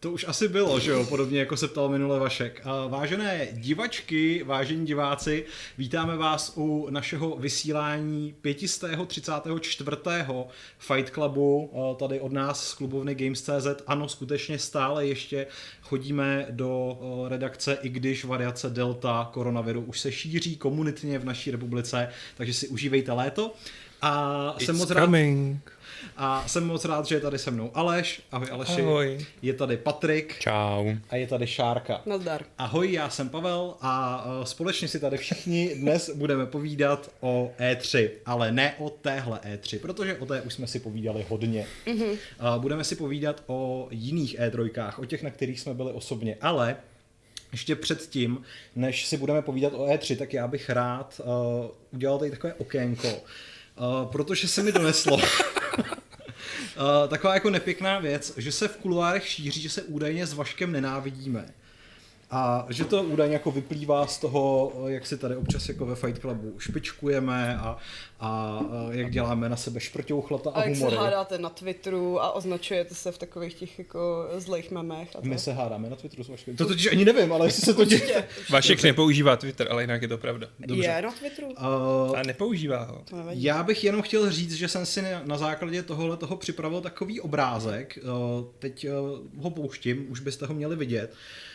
To už asi bylo, že jo, podobně jako se ptal minule Vašek. Vážené divačky, vážení diváci, vítáme vás u našeho vysílání 534. Fight Clubu, tady od nás z klubovny Games.cz. Ano, skutečně stále ještě chodíme do redakce, i když variace Delta koronaviru už se šíří komunitně v naší republice, takže si užívejte léto. A It's jsem moc rád, coming. A jsem moc rád, že je tady se mnou Aleš. Ahoj Aleši. Ahoj. Je tady Patrik. Čau. A je tady Šárka. Nazdar. Ahoj, já jsem Pavel a e, společně si tady všichni dnes budeme povídat o E3, ale ne o téhle E3, protože o té už jsme si povídali hodně. Mm-hmm. Budeme si povídat o jiných E3, o těch, na kterých jsme byli osobně, ale ještě předtím, než si budeme povídat o E3, tak já bych rád uh, udělal tady takové okénko, uh, protože se mi doneslo Uh, taková jako nepěkná věc, že se v kuloárech šíří, že se údajně s Vaškem nenávidíme. A že to údajně jako vyplývá z toho, jak si tady občas jako ve Fight Clubu špičkujeme a, a jak děláme na sebe šprťouchlata a, a humory. jak se hádáte na Twitteru a označujete se v takových těch jako zlých memech. A My se hádáme na Twitteru s Vaškem. To totiž ani nevím, ale jestli se to děje. Vašek nepoužívá Twitter, ale jinak je to pravda. Dobře. Je na Twitteru? Uh, a nepoužívá ho. Já bych jenom chtěl říct, že jsem si na základě tohohle toho připravil takový obrázek. Uh, teď uh, ho pouštím, už byste ho měli vidět. Uh,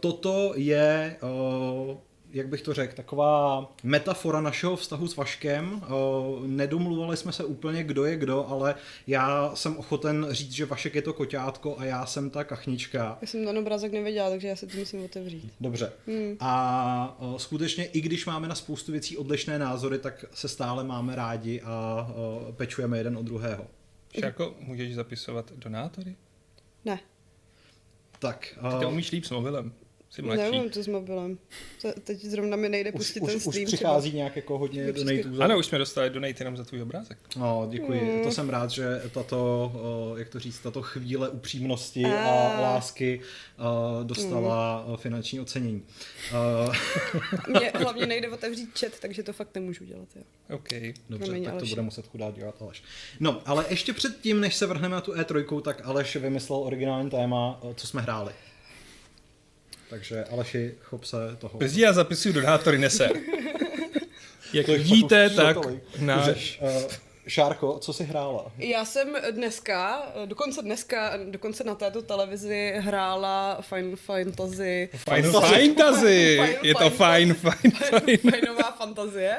toto je, uh, jak bych to řekl, taková metafora našeho vztahu s Vaškem. Uh, nedomluvali jsme se úplně, kdo je kdo, ale já jsem ochoten říct, že Vašek je to koťátko a já jsem ta kachnička. Já jsem ten obrázek nevěděla, takže já si to musím otevřít. Dobře. Hmm. A skutečně, i když máme na spoustu věcí odlišné názory, tak se stále máme rádi a pečujeme jeden od druhého. Jako můžeš zapisovat donátory? Ne. Tak. Uh, Ty to umíš líp s mobilem. Jsi mladší. Nevím to s mobilem. Teď zrovna mi nejde pustit už, ten stream. Už přichází třeba. nějak jako hodně donatů. Ano, už jsme dostali donate jenom za tvůj obrázek. No, děkuji. Mm. To jsem rád, že tato, jak to říct, tato chvíle upřímnosti a, a lásky dostala mm. finanční ocenění. Mně hlavně nejde otevřít chat, takže to fakt nemůžu dělat. Jo. OK. Dobře, Promiň, tak Aleš. to bude muset chudá dělat Aleš. No, ale ještě předtím, než se vrhneme na tu E3, tak Aleš vymyslel originální téma, co jsme hráli. Takže Aleši, chop se toho. Bez já zapisuju donátory nese. Jak vidíte, tak náš... Uh, Šárko, co jsi hrála? Já jsem dneska, dokonce dneska, dokonce na této televizi hrála Final Fantasy. Final Fantasy! Je to fine, fine, fine. Finová fantazie.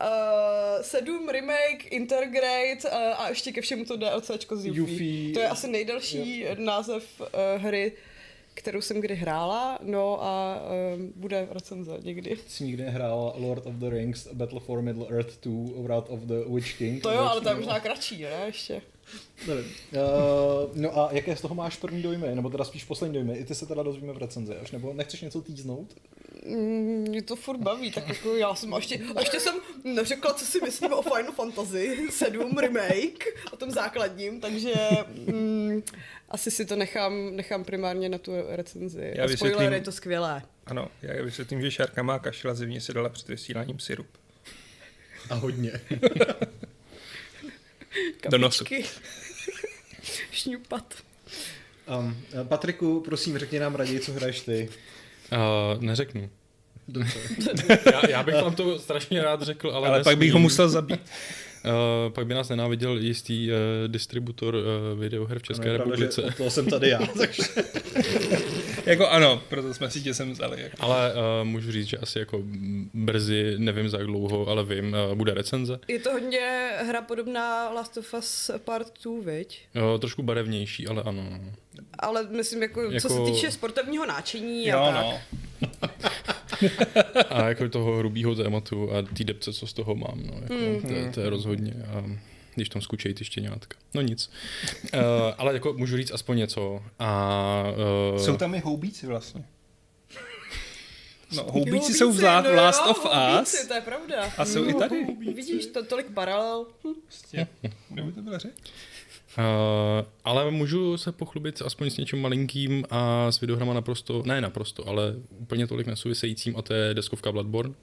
Uh, sedm remake, Intergrade uh, a ještě ke všemu to DLCčko z Yuffie. Yuffie. To je asi nejdelší jo. název uh, hry kterou jsem kdy hrála, no a um, bude recenze někdy. Jsi nikdy hrál Lord of the Rings, Battle for Middle Earth 2, Wrath of the Witch King? To jo, ale to je možná kratší, ne, ještě. Nevím. Uh, no a jaké z toho máš první dojmy, nebo teda spíš poslední dojmy? I ty se teda dozvíme v recenzi, až nebo nechceš něco týznout? Mm, mě to furt baví, tak jako já jsem ještě, ještě jsem neřekla, co si myslím o Final Fantasy 7 remake, o tom základním, takže mm, asi si to nechám, nechám primárně na tu recenzi. Já vysvětlím, spoiler, je to skvělé. Ano, já vysvětlím, že Šárka má kašel a zevně si dala před vysíláním syrup. A hodně. Do nosu. Šňupat. Um, Patriku, prosím, řekni nám raději, co hraješ ty. Uh, neřeknu. já, já bych vám to strašně rád řekl, ale, ale pak bych ho musel zabít. Uh, pak by nás nenáviděl jistý uh, distributor uh, videoher v České no, republice. Pravda, to jsem tady já, takže... jako ano, proto jsme si tě sem vzali. Jako. Ale uh, můžu říct, že asi jako brzy, nevím za jak dlouho, ale vím, uh, bude recenze. Je to hodně hra podobná Last of Us Part 2, viď? Jo, trošku barevnější, ale ano. Ale myslím, jako, jako... co se týče sportovního náčení jo, a tak. No. a jako toho hrubého tématu a té depce, co z toho mám, no, jako, mm. to, to je rozhodně. A když tam skučejí ty štěňátka. No nic. uh, ale jako můžu říct aspoň něco. A, uh, jsou tam i houbíci vlastně. No, houbíci jsou v no, Last of Us. to je pravda. A jsou no, i tady. Vidíš, to tolik paralel. Prostě. Kdo to bylo řek? Uh, ale můžu se pochlubit aspoň s něčím malinkým a s videohrama naprosto, ne naprosto, ale úplně tolik nesouvisejícím a to je deskovka Bloodborne.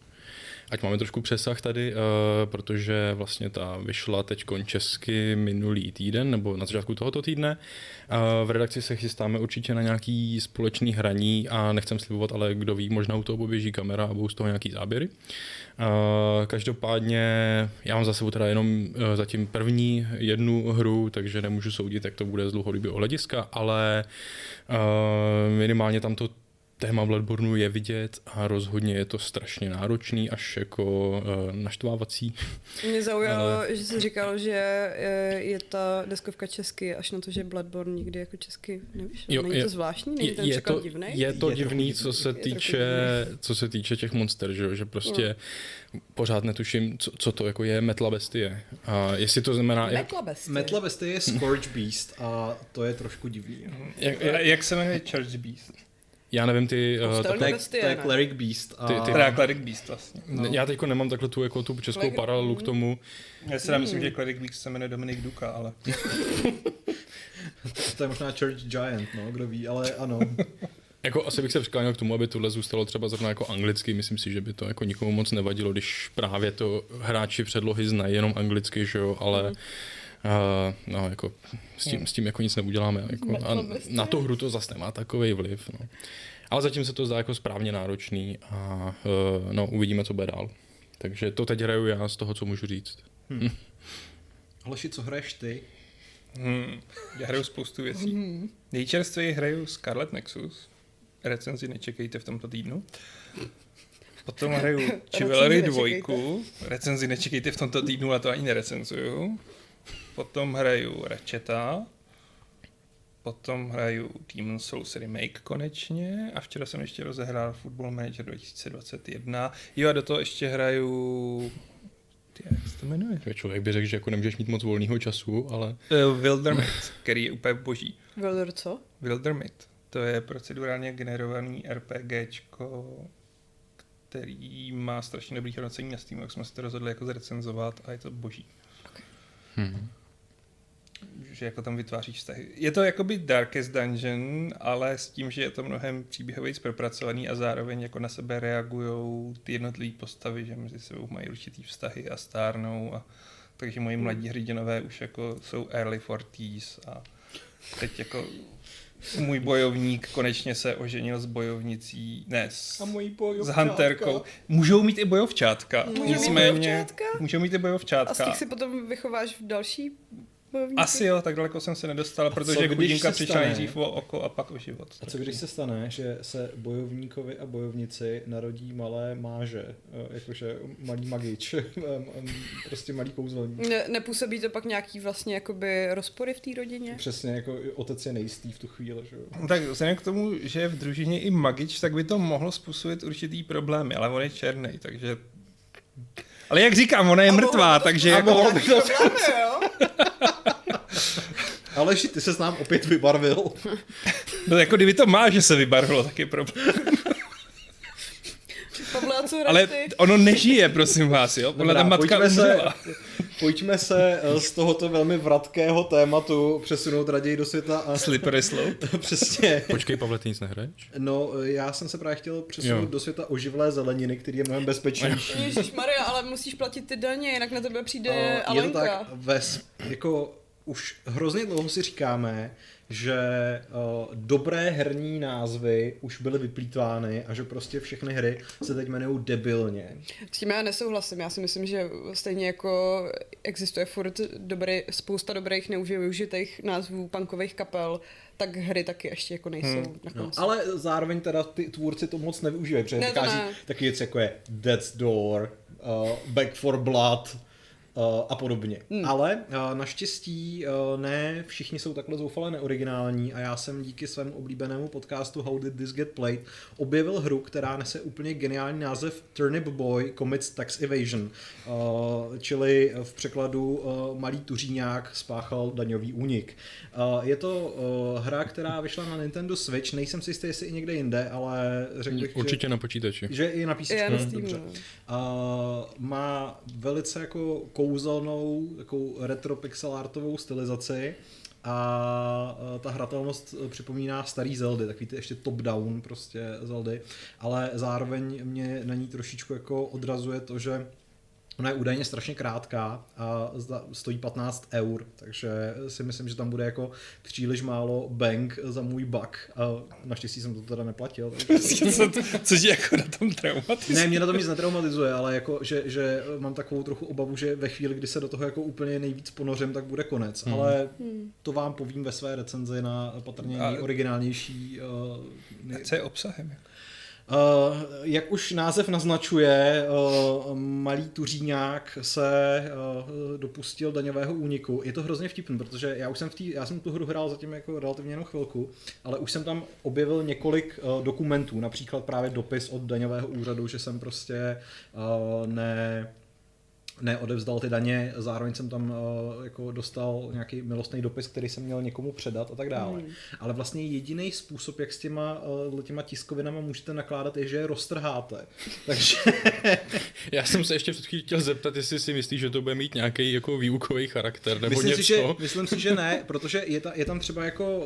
ať máme trošku přesah tady, uh, protože vlastně ta vyšla teď česky minulý týden, nebo na začátku tohoto týdne. Uh, v redakci se chystáme určitě na nějaký společný hraní a nechcem slibovat, ale kdo ví, možná u toho poběží kamera a budou z toho nějaký záběry. Uh, každopádně já mám za sebou teda jenom uh, zatím první jednu hru, takže nemůžu soudit, jak to bude z dlouhodobého hlediska, ale uh, minimálně tam to téma Bloodborneu je vidět a rozhodně je to strašně náročný, až jako uh, naštvávací. Mě zaujalo, Ale... že jsi říkal, že je, je ta deskovka česky, až na to, že Bloodborne nikdy jako česky nevyšel. Jo, Není je, to zvláštní? Není ten je to, divný? Je to je divný, co se, týče, co se týče těch monster, že, že prostě no. pořád netuším, co, co to jako je Metla Bestie. A jestli to znamená... Metla Bestie. Metla Bestie je Scourge Beast a to je trošku divný. Jak, jak, jak se jmenuje Church Beast? Já nevím, ty... Uh, to, je, to je Cleric Beast. A... Ty, ty, teda Cleric Beast vlastně. No. Já teďko nemám takhle tu, jako tu českou Cleric... paralelu k tomu. Já si myslím, že Cleric Beast se jmenuje Dominik Duka, ale... to je možná Church Giant, no, kdo ví, ale ano. Jako asi bych se přikláněl k tomu, aby tohle zůstalo třeba zrovna jako anglicky. Myslím si, že by to jako nikomu moc nevadilo, když právě to hráči předlohy znají jenom anglicky, že jo, ale mm. Uh, no, jako s tím, s tím jako nic neuděláme. Jako, a na tu hru to zase nemá takový vliv. No. Ale zatím se to zdá jako správně náročný a uh, no, uvidíme, co bude dál. Takže to teď hraju já z toho, co můžu říct. Hmm. Hm. Aleši, co hraješ ty? Hmm, já hraju spoustu věcí. Hmm. Nejčerstvěji hraju Scarlet Nexus. Recenzi nečekejte v tomto týdnu. Potom hraju Chivalry 2. Recenzi nečekejte v tomto týdnu, a to ani nerecenzuju. Potom hraju Ratcheta, potom hraju Demon Souls Remake konečně a včera jsem ještě rozehrál Football Manager 2021. Jo a do toho ještě hraju ty, jak se to jmenuje? Člověk by řekl, že jako nemůžeš mít moc volného času, ale... Uh, Wildermyth, který je úplně boží. Wilder co? Wildermyth. To je procedurálně generovaný RPGčko, který má strašně dobrý hodnocení na Steamu, jak jsme se to rozhodli jako zrecenzovat a je to boží. Okay. Hmm že jako tam vytváříš vztahy. Je to jakoby Darkest Dungeon, ale s tím, že je to mnohem příběhově propracovaný a zároveň jako na sebe reagují ty jednotlivé postavy, že mezi sebou mají určitý vztahy a stárnou a takže moji mladí hrdinové už jako jsou early 40s a teď jako můj bojovník konečně se oženil s bojovnicí, ne, s, a můj s hunterkou. Můžou mít i bojovčátka. Můžou Nicméně, mít bojovčátka? Můžou mít i bojovčátka. A z těch si potom vychováš v další bojovníky? Asi jo, tak daleko jsem se nedostal, a protože chudinka přišla nejdřív o oko a pak o život. A co když se stane, že se bojovníkovi a bojovnici narodí malé máže, eh, jakože malý magič, prostě malý kouzelník. Ne, nepůsobí to pak nějaký vlastně jakoby rozpory v té rodině? Přesně, jako otec je nejistý v tu chvíli, že jo. No tak vzhledem k tomu, že je v družině i magič, tak by to mohlo způsobit určitý problémy, ale on je černý, takže ale jak říkám, ona je mrtvá, takže jako... Mohl by to Aleši, ty se s nám opět vybarvil. No jako kdyby to má, že se vybarvilo, tak je problém. Pavle, a co Ale ty? ono nežije, prosím vás, jo? Podle ta matka umřela. Se, pojďme se eh, z tohoto velmi vratkého tématu přesunout raději do světa. A... Slippery slope. Přesně. Počkej, Pavle, ty nic nehraješ? No, eh, já jsem se právě chtěl přesunout jo. do světa oživlé zeleniny, který je mnohem bezpečnější. Ježíš Maria, ale musíš platit ty daně, jinak na tebe přijde uh, Alenka. Je to tak, ves, jako už hrozně dlouho si říkáme, že uh, dobré herní názvy už byly vyplýtvány a že prostě všechny hry se teď jmenují debilně. S tím já nesouhlasím. Já si myslím, že stejně jako existuje furt dobrý, spousta dobrých neužitých názvů punkových kapel, tak hry taky ještě jako nejsou hmm. na konci. No, ale zároveň teda ty tvůrci to moc nevyužívají, protože ne, vychází taky věci jako je Death's Door, uh, Back for Blood, a podobně. Hmm. Ale uh, naštěstí uh, ne všichni jsou takhle zoufale neoriginální a já jsem díky svému oblíbenému podcastu How Did This Get Played objevil hru, která nese úplně geniální název Turnip Boy Commits Tax Evasion, čili v překladu malý tuříňák spáchal daňový únik. Je to hra, která vyšla na Nintendo Switch, nejsem si jistý, jestli i někde jinde, ale řekl bych, Určitě že, na počítači. Že i na PC. Hmm. Dobře. Uh, má velice jako kouzelnou, takovou retro pixel artovou stylizaci a ta hratelnost eh, připomíná starý Zeldy, takový ty ještě top-down prostě Zeldy, ale zároveň mě na ní trošičku jako odrazuje to, že Ona je údajně strašně krátká a stojí 15 eur, takže si myslím, že tam bude jako příliš málo bank za můj bug. A naštěstí jsem to teda neplatil. Takže... co, co tě jako na tom traumatizuje? Ne, mě na tom nic netraumatizuje, ale jako, že, že mám takovou trochu obavu, že ve chvíli, kdy se do toho jako úplně nejvíc ponořím, tak bude konec. Hmm. Ale to vám povím ve své recenzi na patrně nejoriginálnější. Uh, nej... Co je obsahem? Jako? Uh, jak už název naznačuje, uh, malý tuříňák se uh, dopustil daňového úniku. Je to hrozně vtipný, protože já už jsem v tý, já jsem tu hru hrál zatím jako relativně jenom chvilku, ale už jsem tam objevil několik dokumentů, například právě dopis od daňového úřadu, že jsem prostě ne neodevzdal ty daně, zároveň jsem tam uh, jako dostal nějaký milostný dopis, který jsem měl někomu předat a tak dále. Hmm. Ale vlastně jediný způsob, jak s těma, uh, těma tiskovinama můžete nakládat, je, že je roztrháte. Takže... Já jsem se ještě předtím chtěl zeptat, jestli si myslíš, že to bude mít nějaký jako výukový charakter nebo myslím něco. Si, že, myslím si, že ne, protože je, ta, je tam třeba jako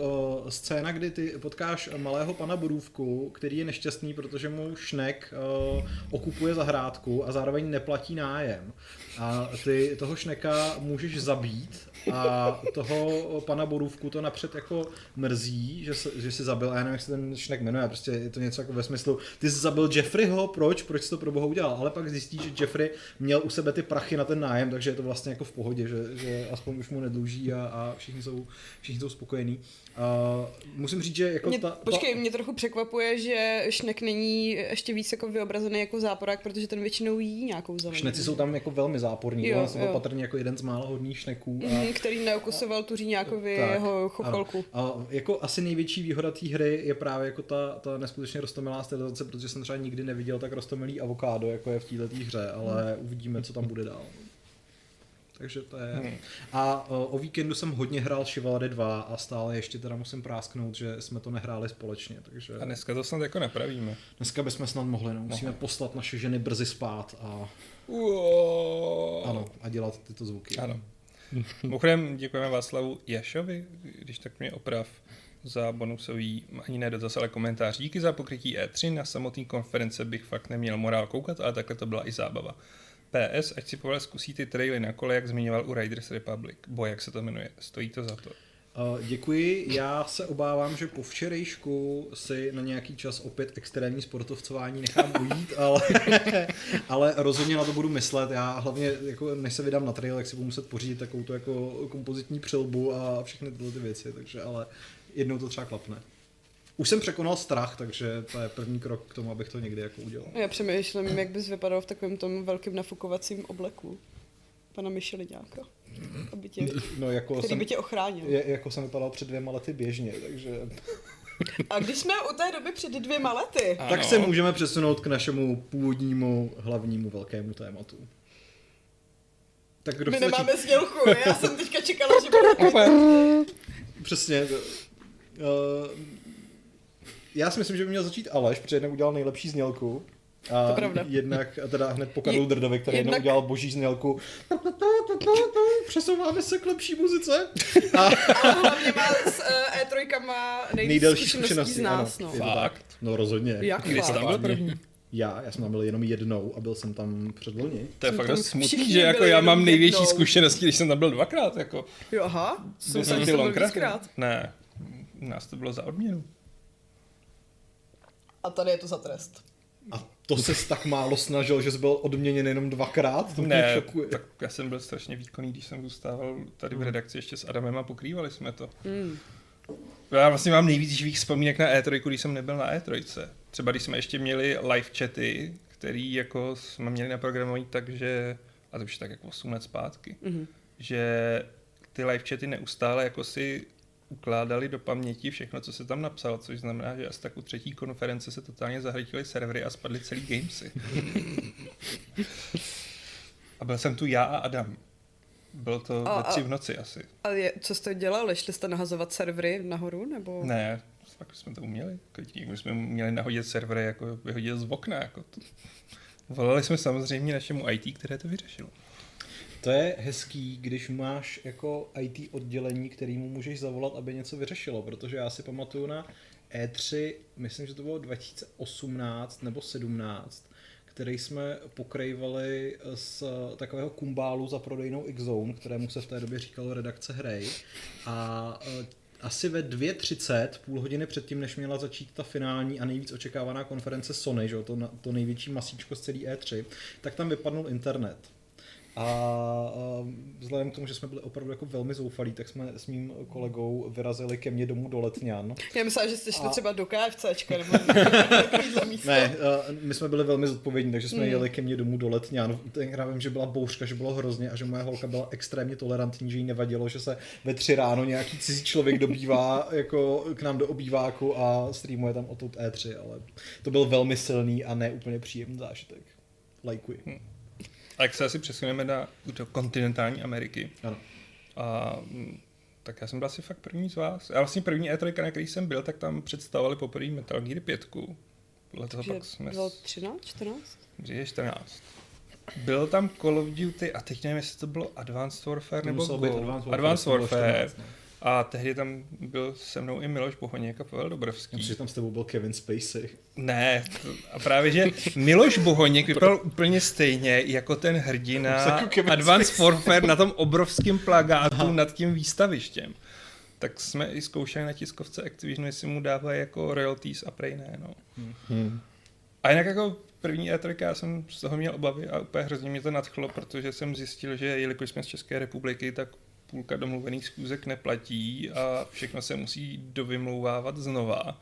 uh, scéna, kdy ty potkáš malého pana Borůvku, který je nešťastný, protože mu šnek uh, okupuje zahrádku a zároveň neplatí nájem. A ty toho šneka můžeš zabít a toho pana Borůvku to napřed jako mrzí, že, se, že si zabil, a já nevím, jak se ten šnek jmenuje, prostě je to něco jako ve smyslu, ty jsi zabil Jeffreyho, proč, proč jsi to pro boha udělal, ale pak zjistí, že Jeffrey měl u sebe ty prachy na ten nájem, takže je to vlastně jako v pohodě, že, že aspoň už mu nedluží a, a všichni, jsou, všichni jsou spokojení. Uh, musím říct, že jako mě, ta, Počkej, mě trochu překvapuje, že Šnek není ještě víc jako vyobrazený jako záporák, protože ten většinou jí nějakou zeleninu. Šneci jsou tam jako velmi záporní, jo, jsem byl patrně jako jeden z mála hodných šneků. A, který neukusoval tu Říňákovi jeho chocholku. A, jako asi největší výhoda té hry je právě jako ta, ta neskutečně rostomilá stylizace, protože jsem třeba nikdy neviděl tak rostomilý avokádo, jako je v této hře, ale hmm. uvidíme, co tam bude dál takže to je. Hmm. A o víkendu jsem hodně hrál Chivalry 2 a stále ještě teda musím prásknout, že jsme to nehráli společně, takže... A dneska to snad jako napravíme. Dneska bychom snad mohli, no. Musíme Mohli. poslat naše ženy brzy spát a... Uo. Ano, a dělat tyto zvuky. Ano. Mimochodem děkujeme Václavu Jašovi, když tak mě oprav za bonusový, ani ne dotaz, ale komentář. Díky za pokrytí E3, na samotný konference bych fakt neměl morál koukat, ale takhle to byla i zábava. PS, ať si povolil zkusí ty traily na kole, jak zmiňoval u Riders Republic. Bo jak se to jmenuje, stojí to za to. Uh, děkuji, já se obávám, že po včerejšku si na nějaký čas opět extrémní sportovcování nechám ujít, ale, ale rozhodně na to budu myslet. Já hlavně, jako, než se vydám na trail, jak si budu muset pořídit takovou jako kompozitní přilbu a všechny tyhle ty věci, takže ale jednou to třeba klapne. Už jsem překonal strach, takže to je první krok k tomu, abych to někdy jako udělal. Já přemýšlím, jak bys vypadal v takovém tom velkém nafukovacím obleku pana Micheliňáka. Aby tě, no, jako který jsem, by tě ochránil. Je, jako jsem vypadal před dvěma lety běžně, takže... A když jsme u té doby před dvěma lety... Ano. Tak se můžeme přesunout k našemu původnímu hlavnímu velkému tématu. Tak kdo My nemáme začít... snělku, já jsem teďka čekala, že bude... Přesně. Uh, já si myslím, že by měl začít Aleš, protože jednak udělal nejlepší znělku. A to pravda. jednak, a teda hned po Karlu Drdovi, který jednak... udělal boží znělku. Přesouváme se k lepší muzice. A, a hlavně má s uh, E3 má nejdelší zkušeností z nás. Ano, no. Fakt? No rozhodně. Jak Kdy jsi tam byl první? Já, já jsem tam byl jenom jednou a byl jsem tam loni. To je fakt dost smutný, že jako já mám největší jednou. zkušenosti, když jsem tam byl dvakrát. Jako. Jo, aha, jsem jsem byl víckrát. Ne, nás to bylo za odměnu. A tady je to za trest. A to se tak málo snažil, že jsi byl odměněn jenom dvakrát? To ne, šokuje. tak já jsem byl strašně výkonný, když jsem zůstával tady v hmm. redakci ještě s Adamem a pokrývali jsme to. Hmm. Já vlastně mám nejvíc živých vzpomínek na E3, když jsem nebyl na E3. Třeba když jsme ještě měli live chaty, který jako jsme měli naprogramovaný tak, že, a to už tak jako 8 let zpátky, mm-hmm. že ty live chaty neustále jako si ukládali do paměti všechno, co se tam napsal, což znamená, že asi tak u třetí konference se totálně zahřítily servery a spadly celý gamesy. a byl jsem tu já a Adam. Bylo to a, ve tři v noci asi. A je, co jste dělali? Šli jste nahazovat servery nahoru? nebo? Ne, tak jsme to uměli. My jsme měli nahodit servery, jako vyhodit z okna. Jako to. Volali jsme samozřejmě našemu IT, které to vyřešilo. To je hezký, když máš jako IT oddělení, kterýmu můžeš zavolat, aby něco vyřešilo, protože já si pamatuju na E3, myslím, že to bylo 2018 nebo 17, který jsme pokrývali z takového kumbálu za prodejnou X-Zone, kterému se v té době říkalo redakce hry. A e, asi ve 2.30, půl hodiny předtím, než měla začít ta finální a nejvíc očekávaná konference Sony, že, to, to největší masíčko z celé E3, tak tam vypadnul internet. A vzhledem k tomu, že jsme byli opravdu jako velmi zoufalí, tak jsme s mým kolegou vyrazili ke mně domů do Letňan. Já myslím, že jste šli a... třeba do KFCčka nebo místo. Ne, my jsme byli velmi zodpovědní, takže jsme mm. jeli ke mně domů do Letňan. Já vím, že byla bouřka, že bylo hrozně a že moje holka byla extrémně tolerantní, že jí nevadilo, že se ve tři ráno nějaký cizí člověk dobývá jako k nám do obýváku a streamuje tam o to E3, ale to byl velmi silný a ne úplně příjemný zážitek. Lajkuji. Hmm. A jak se asi přesuneme na, do kontinentální Ameriky. Ano. A mm, tak já jsem byl asi fakt první z vás. A vlastně první E3, na který jsem byl, tak tam představovali poprvé Metal Gear 5. Podle toho pak jsme... Bylo 13, 14? Dříve 14. Byl tam Call of Duty a teď nevím, jestli to bylo Advanced Warfare to nebo Go. Advanced Warfare. Advanced Warfare. 14, a tehdy tam byl se mnou i Miloš Bohoněk a Pavel Dobrovský. Myslím, že tam s tebou byl Kevin Spacey. Ne, a právě, že Miloš Bohoněk vypadal úplně stejně jako ten hrdina Advanced Warfare na tom obrovském plagátu Aha. nad tím výstavištěm. Tak jsme i zkoušeli na tiskovce Activision, jestli mu dávají jako royalties a prej ne, no. Hmm. A jinak jako první E3 já jsem z toho měl obavy a úplně hrozně mě to nadchlo, protože jsem zjistil, že jelikož jsme z České republiky, tak půlka domluvených schůzek neplatí a všechno se musí dovymlouvávat znova.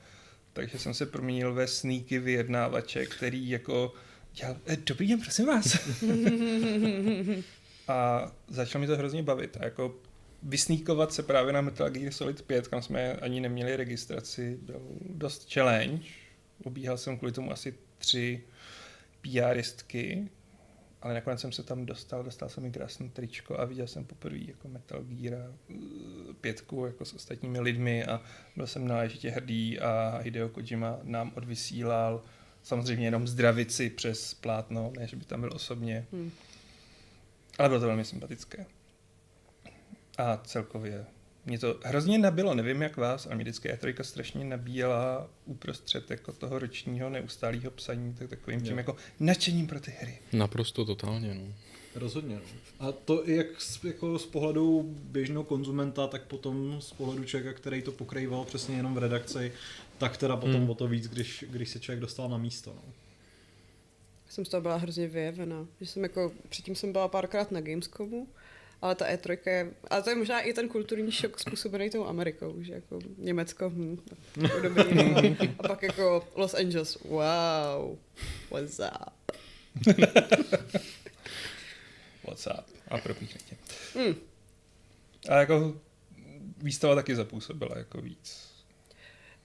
Takže jsem se proměnil ve sníky vyjednávače, který jako dělal, eh, dobrý den, prosím vás. a začal mi to hrozně bavit. A jako vysníkovat se právě na Metal Gear Solid 5, kam jsme ani neměli registraci, byl dost challenge. Obíhal jsem kvůli tomu asi tři PRistky, ale nakonec jsem se tam dostal, dostal jsem mi krásné tričko a viděl jsem poprvé jako Metal Gear uh, pětku jako s ostatními lidmi a byl jsem náležitě hrdý a Hideo Kojima nám odvysílal samozřejmě jenom zdravici přes plátno, ne, že by tam byl osobně. Hmm. Ale bylo to velmi sympatické. A celkově mě to hrozně nabilo, nevím jak vás, ale mě vždycky E3 strašně nabíjela uprostřed jako toho ročního neustálého psaní, tak takovým jo. tím jako nadšením pro ty hry. Naprosto totálně, no. Rozhodně. No. A to jak z, jako z pohledu běžného konzumenta, tak potom z pohledu člověka, který to pokrýval přesně jenom v redakci, tak teda potom hmm. o to víc, když, když se člověk dostal na místo. No. Jsem z toho byla hrozně vyjevená. Že jsem jako, předtím jsem byla párkrát na Gamescomu ale ta E3 je, ale to je možná i ten kulturní šok způsobený tou Amerikou, že jako Německo, hm, jako dobrý, no. a pak jako Los Angeles, wow, what's up? what's up? A propíchne tě. Hmm. A jako výstava taky zapůsobila jako víc.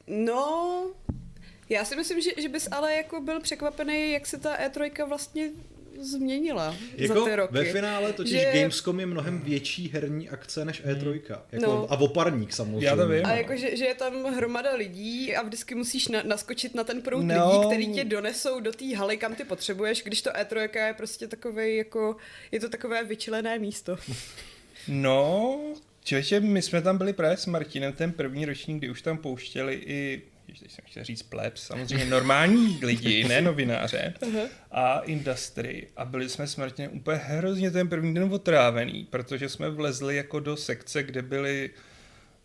No, já si myslím, že, že bys ale jako byl překvapený, jak se ta E3 vlastně změnila jako za ty roky. Ve finále totiž že... Gamescom je mnohem větší herní akce než E3. Jako, no. A oparník samozřejmě. Já to vím. A jako, že, že je tam hromada lidí a vždycky musíš na, naskočit na ten proud no. lidí, který tě donesou do té haly, kam ty potřebuješ, když to E3 je prostě takové jako, je to takové vyčilené místo. No, Člověče, my jsme tam byli právě s Martinem ten první ročník, kdy už tam pouštěli i teď jsem chtěl říct plebs, samozřejmě normální lidi, ne novináře a industry a byli jsme smrtně úplně hrozně ten první den otrávený, protože jsme vlezli jako do sekce, kde byly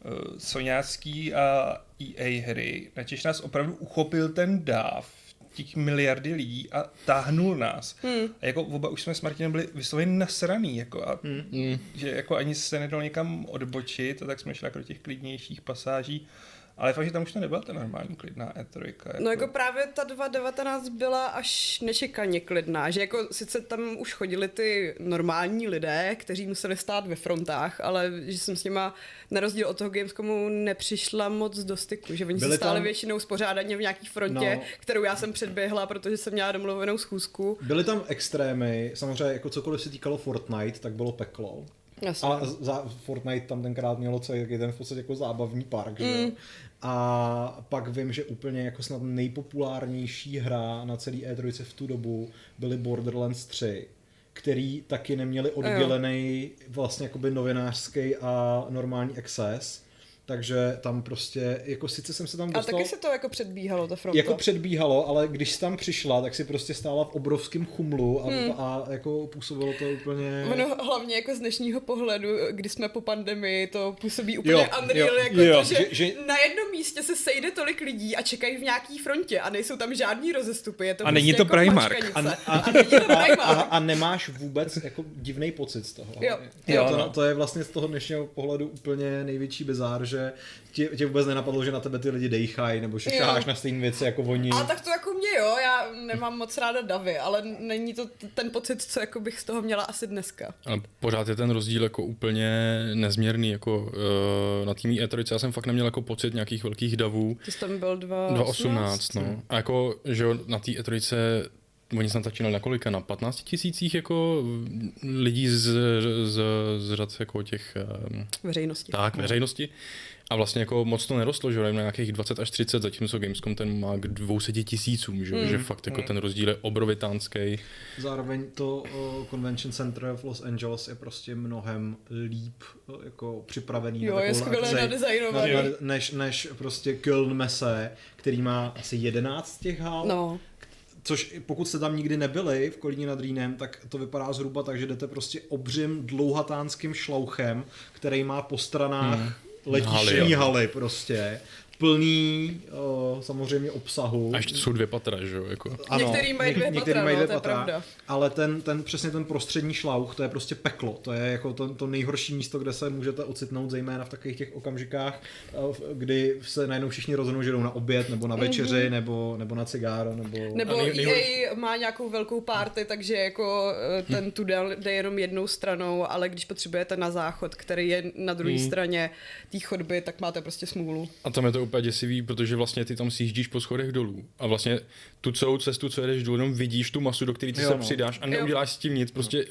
uh, soňácký a EA hry, načež nás opravdu uchopil ten dáv těch miliardy lidí a táhnul nás. Hmm. A jako oba už jsme s Martinem byli vysloveně nasraný, jako a, hmm. že jako ani se nedalo někam odbočit, a tak jsme šli jako do těch klidnějších pasáží ale fakt, že tam už to nebyla ta normální klidná E3. Jako... No jako právě ta 2019 byla až nečekaně klidná, že jako sice tam už chodili ty normální lidé, kteří museli stát ve frontách, ale že jsem s nima na rozdíl od toho Gamescomu nepřišla moc do styku, že oni Byli se stáli tam... většinou spořádaně v nějaký frontě, no. kterou já jsem předběhla, protože jsem měla domluvenou schůzku. Byly tam extrémy, samozřejmě jako cokoliv se týkalo Fortnite, tak bylo peklo. Jasně. Ale za Fortnite tam tenkrát mělo celý ten v podstatě jako zábavní park, mm. že A pak vím, že úplně jako snad nejpopulárnější hra na celý E3 v tu dobu byly Borderlands 3 který taky neměli oddělený vlastně jakoby novinářský a normální access. Takže tam prostě, jako sice jsem se tam A dostal... taky se to jako předbíhalo, ta fronta. Jako předbíhalo, ale když tam přišla, tak si prostě stála v obrovském chumlu a, hmm. a jako působilo to úplně... Ono hlavně jako z dnešního pohledu, kdy jsme po pandemii, to působí úplně Jo, unreal, jo, jako jo, to, že, že- že- na jednom místě se sejde tolik lidí a čekají v nějaký frontě a nejsou tam žádný rozestupy. Je to A není prostě to jako Primark. A, ne, a, a není to a, Primark. a, a nemáš vůbec jako divný pocit z toho. Jo. Jo, to, no. to je vlastně z toho dnešního pohledu úplně největší bizár, že tě, tě vůbec nenapadlo, že na tebe ty lidi dejchají, nebo šáháš na stejné věci jako oni. A tak to jako mě jo, já nemám moc ráda davy, ale není to ten pocit, co jako bych z toho měla asi dneska. Ale pořád je ten rozdíl jako úplně nezměrný, jako uh, na tým E3 já jsem fakt neměl jako pocit nějakých velkých davů. Ty jsi tam byl 2, 2018, no. A jako, že jo, na té E3 oni snad začínali na kolika? Na 15 tisících jako lidí z, z, z řad jako těch um, Veřejnosti. tak, veřejnosti. A vlastně jako moc to nerostlo, že jo, na nějakých 20 až 30, zatímco Gamescom ten má k 200 tisícům, že, mm. že fakt jako ten rozdíl je obrovitánský. Zároveň to uh, Convention Center v Los Angeles je prostě mnohem líp uh, jako připravený Jo, na je takovou skvěle akci, nadizajnovaný. na, na, než, než prostě Köln Messe, který má asi 11 těch hal. No. Což pokud jste tam nikdy nebyli v Kolíně nad Rýnem, tak to vypadá zhruba tak, že jdete prostě obřím dlouhatánským šlouchem, který má po stranách hmm. letišní haly prostě, plný uh, samozřejmě obsahu. A ještě to jsou dvě patra, že jo, jako. Některý mají dvě patra, no, to je pravda. Ale ten, ten, přesně ten prostřední šlauch, to je prostě peklo. To je jako to, to nejhorší místo, kde se můžete ocitnout, zejména v takových těch okamžikách, uh, kdy se najednou všichni rozhodnou, že jdou na oběd, nebo na večeři, mm-hmm. nebo, nebo na cigáro, nebo... Nebo nej- EA má nějakou velkou party, takže jako eh, ten tunel jde jenom jednou stranou, ale když potřebujete na záchod, který je na druhé straně té chodby, tak máte prostě smůlu. A tam je to úplně děsivý, protože vlastně ty tam sjíždíš po schodech dolů. A vlastně tu celou cestu, co jedeš dolů, jenom vidíš tu masu, do které ty Jo, se no. přidáš a neuděláš s tím nic. Prostě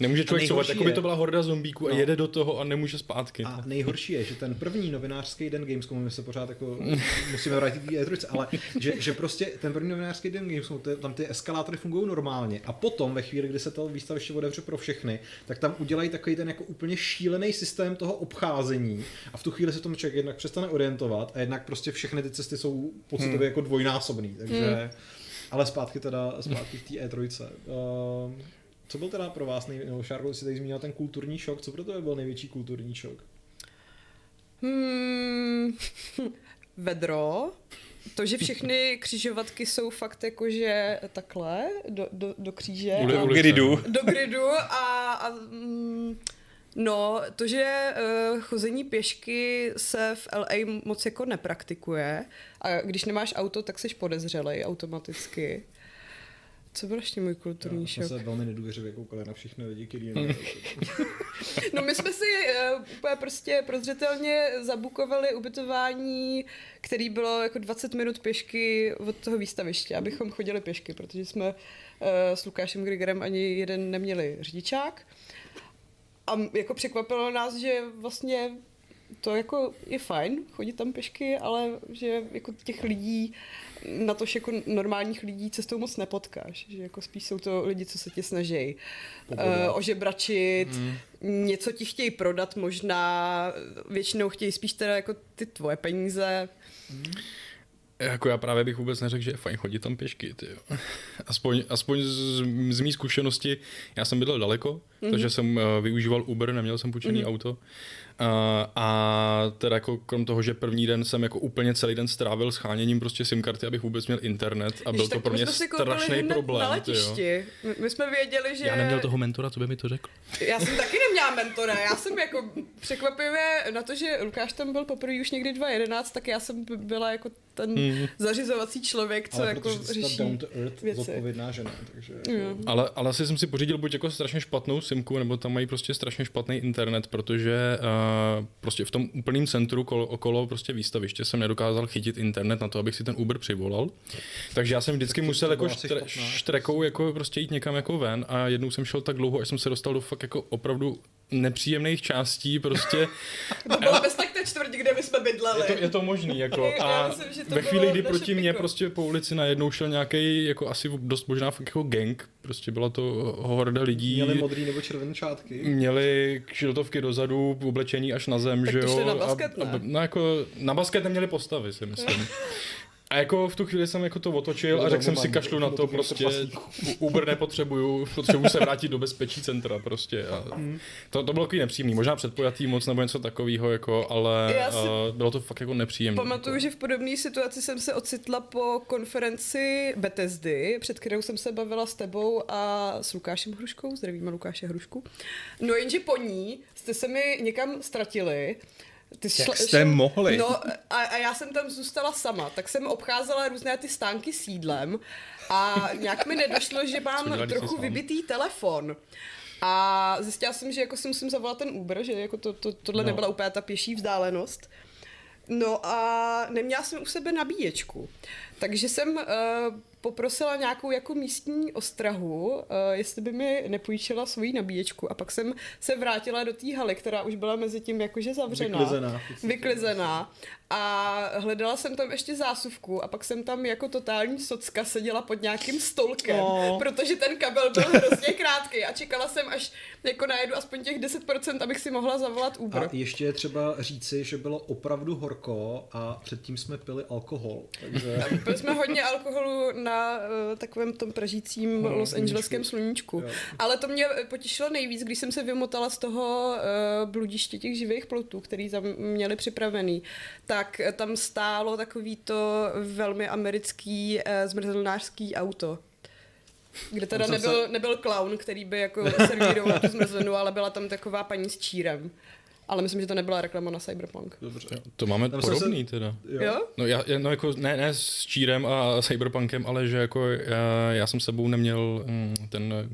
nemůže člověk couvat, jako by to byla horda zombíků a No. jede do toho a nemůže zpátky. A nejhorší je, že ten první novinářský den Gamescomu, my se pořád jako musíme vrátit k té E3, ale že, že prostě ten první novinářský den Gamescomu, tam ty eskalátory fungují normálně a potom ve chvíli, kdy se to výstaviště otevře pro všechny, tak tam udělají takový ten jako úplně šílený systém toho obcházení a v tu chvíli se tomu člověk jednak přestane orientovat a jednak prostě všechny ty cesty jsou pocitově hmm. jako dvojnásobný, takže hmm. ale zpátky teda, zpátky k té E3. Uh, co byl teda pro vás, nej, nebo Šárko, si tady zmínil ten kulturní šok, co pro tebe byl největší kulturní šok? Hmm, vedro. To, že všechny křižovatky jsou fakt jakože takhle, do, do, do kříže. A- ulice. Gridu. do gridu a, a mm, no, to, že uh, chození pěšky se v LA moc jako nepraktikuje a když nemáš auto, tak jsi podezřelej automaticky. Co byl ještě můj kulturní Já šok? se velmi nedůvěřivě koukali na všechny lidi, kteří No my jsme si uh, úplně prostě prozřetelně zabukovali ubytování, který bylo jako 20 minut pěšky od toho výstaviště, abychom chodili pěšky, protože jsme uh, s Lukášem Grigerem ani jeden neměli řidičák. A jako překvapilo nás, že vlastně to jako je fajn chodit tam pěšky, ale že jako těch lidí na to, že jako normálních lidí cestou moc nepotkáš. Že jako spíš jsou to lidi, co se tě snaží uh, ožebračit, mm. něco ti chtějí prodat možná, většinou chtějí spíš teda jako ty tvoje peníze. Jako já právě bych vůbec neřekl, že je fajn chodit tam pěšky. Ty jo. Aspoň, aspoň z, z mý zkušenosti, já jsem bydlel daleko, mm-hmm. takže jsem uh, využíval Uber, neměl jsem půjčený mm-hmm. auto. Uh, a teda jako krom toho, že první den jsem jako úplně celý den strávil scháněním prostě SIM karty, abych vůbec měl internet a byl Ježiš, to pro mě strašný problém. Na ty jo. letišti. My, my jsme věděli, že... Já neměl toho mentora, co by mi to řekl. Já jsem taky neměla mentora, já jsem jako překvapivě na to, že Lukáš tam byl poprvé už někdy 2011, tak já jsem byla jako ten Mhm. zařizovací člověk, co ale jako řeší down to earth věci. zodpovědná žena, takže... Jo. Ale, ale asi jsem si pořídil buď jako strašně špatnou simku, nebo tam mají prostě strašně špatný internet, protože uh, prostě v tom úplném centru kolo, okolo prostě výstaviště jsem nedokázal chytit internet na to, abych si ten Uber přivolal. Takže já jsem vždycky to- musel to jako štre, štrekou jako prostě jít někam jako ven a jednou jsem šel tak dlouho, až jsem se dostal do fakt jako opravdu nepříjemných částí, prostě To bylo bez tak té čtvrti, kde my jsme bydleli. je to, je to možný, jako Já a myslím, že to ve chvíli, kdy proti mně prostě po ulici najednou šel nějaký jako asi dost možná fakt jako gang, prostě byla to horda lidí, Měli modrý nebo červené šátky. měli kšiltovky dozadu, oblečení až na zem, Tak že to jo. šli na basket, a, ne? a, no jako, na basket neměli postavy, si myslím. A jako v tu chvíli jsem jako to otočil a řekl jsem si kašlu na to to prostě, Uber nepotřebuju, potřebuju se vrátit do bezpečí centra prostě. A to, to bylo takový nepříjemný, možná předpojatý moc nebo něco takového, jako, ale uh, bylo to fakt jako nepříjemné. Pamatuju, že v podobné situaci jsem se ocitla po konferenci Bethesdy, před kterou jsem se bavila s tebou a s Lukášem Hruškou. Zdravíme Lukáše Hrušku. No jenže po ní jste se mi někam ztratili. Ty Jak jste mohli? No a, a já jsem tam zůstala sama, tak jsem obcházela různé ty stánky s jídlem a nějak mi nedošlo, že mám dělali trochu vybitý telefon. A zjistila jsem, že jako si musím zavolat ten Uber, že jako to, to, tohle no. nebyla úplně ta pěší vzdálenost. No a neměla jsem u sebe nabíječku. Takže jsem uh, poprosila nějakou jako místní ostrahu, uh, jestli by mi nepůjčila svoji nabíječku. A pak jsem se vrátila do té haly, která už byla mezi tím jakože zavřená. Vyklizená. Vyklizená. A hledala jsem tam ještě zásuvku a pak jsem tam jako totální socka seděla pod nějakým stolkem, No. protože ten kabel byl hrozně krátký a čekala jsem, až jako najedu aspoň těch 10%, abych si mohla zavolat Uber. A ještě je třeba říci, že bylo opravdu horko a předtím jsme pili alkohol. Takže Pili jsme hodně alkoholu na uh, takovém tom pražícím No, Los. Angeleském sluníčku. Jo. Ale to mě potěšilo nejvíc, když jsem se vymotala z toho uh, bludiště těch živých plotů, který tam měli připravený. Tak tam stálo takový to velmi americký uh, zmrzlinářský auto. Kde teda nebyl, nebyl clown, který by jako servíroval tu zmrzlinu, ale byla tam taková paní s čírem. Ale myslím, že to nebyla reklama na Cyberpunk. dobře. To máme Tam podobný teda. Jo. Jo? No, já, no jako ne, ne s Čírem a Cyberpunkem, ale že jako já, já jsem s sebou neměl mm, ten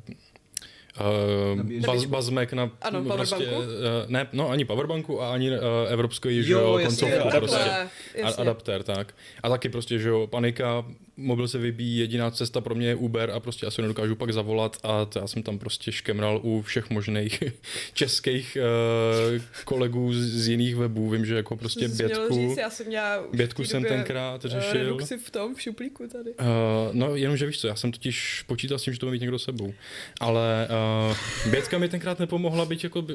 uh, baz, bazmek na Ano, prostě, powerbanku? uh, ne, no ani powerbanku a ani uh, evropský, že Jo, jo, jasně, koncovku adaptér. prostě. Takhle, A, jasně. adaptér, tak. A taky prostě, že jo, panika, mobil se vybíjí, jediná cesta pro mě je Uber a prostě asi nedokážu pak zavolat a to já jsem tam prostě škemral u všech možných českých uh, kolegů z, z jiných webů, vím, že jako prostě Bětku, Říct, já jsem měla Bětku jsem tenkrát eh, řešil. redukci v tom, v šuplíku tady. Uh, no, jenom, že víš co, já jsem totiž počítal s tím, že to bude mít někdo sebou. Ale uh, Bětka mi tenkrát nepomohla, byť jako,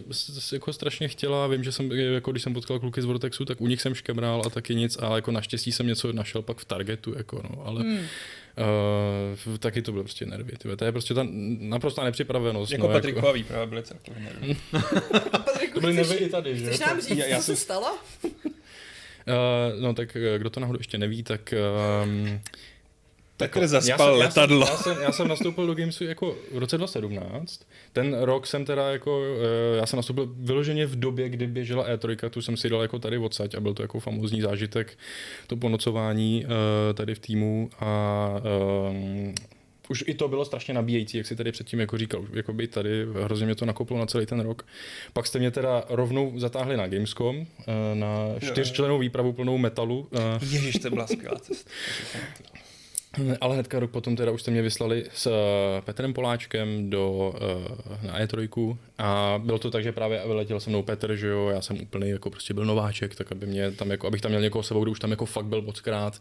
jako strašně chtěla. Vím, že jsem, jako když jsem potkal kluky z Vortexu, tak u nich jsem škemral a taky nic. A jako naštěstí jsem něco našel pak v Targetu, jako no, ale Hmm. uh, taky to bylo prostě nervy. Tyhle. To je prostě ta naprostá nepřipravenost. Jako no, Patriková výprava byly celkově nervy. Patriku, To byly chceš, nervy i tady, že? chceš nám říct, Já- já co se jsem- stalo? Uh, no tak eh, kdo to náhodou ještě neví, tak um, Petr zaspal já letadlo. Jsem, já, jsem, já jsem nastoupil do Gamesu jako v roce 2017. Ten rok jsem teda jako, eh, já jsem nastoupil vyloženě v době, kdy běžela E3, tu jsem si dal jako tady odsaď a byl to jako famózní zážitek, to ponocování eh, tady v týmu a um, už i to bylo strašně nabíjející, jak si tady předtím jako říkal, jako by tady hrozně mě to nakoplo na celý ten rok. Pak jste mě teda rovnou zatáhli na Gamescom, na čtyřčlenou výpravu plnou metalu. Ježiš, to byla skvělá cesta. ale hnedka rok potom teda už jste mě vyslali s eh, Petrem Poláčkem do, eh, na E3 a bylo to tak, že právě vyletěl se mnou Petr, že jo, já jsem úplný jako prostě byl nováček, tak aby mě tam jako, abych tam měl někoho sebou, kdo už tam jako fakt byl mockrát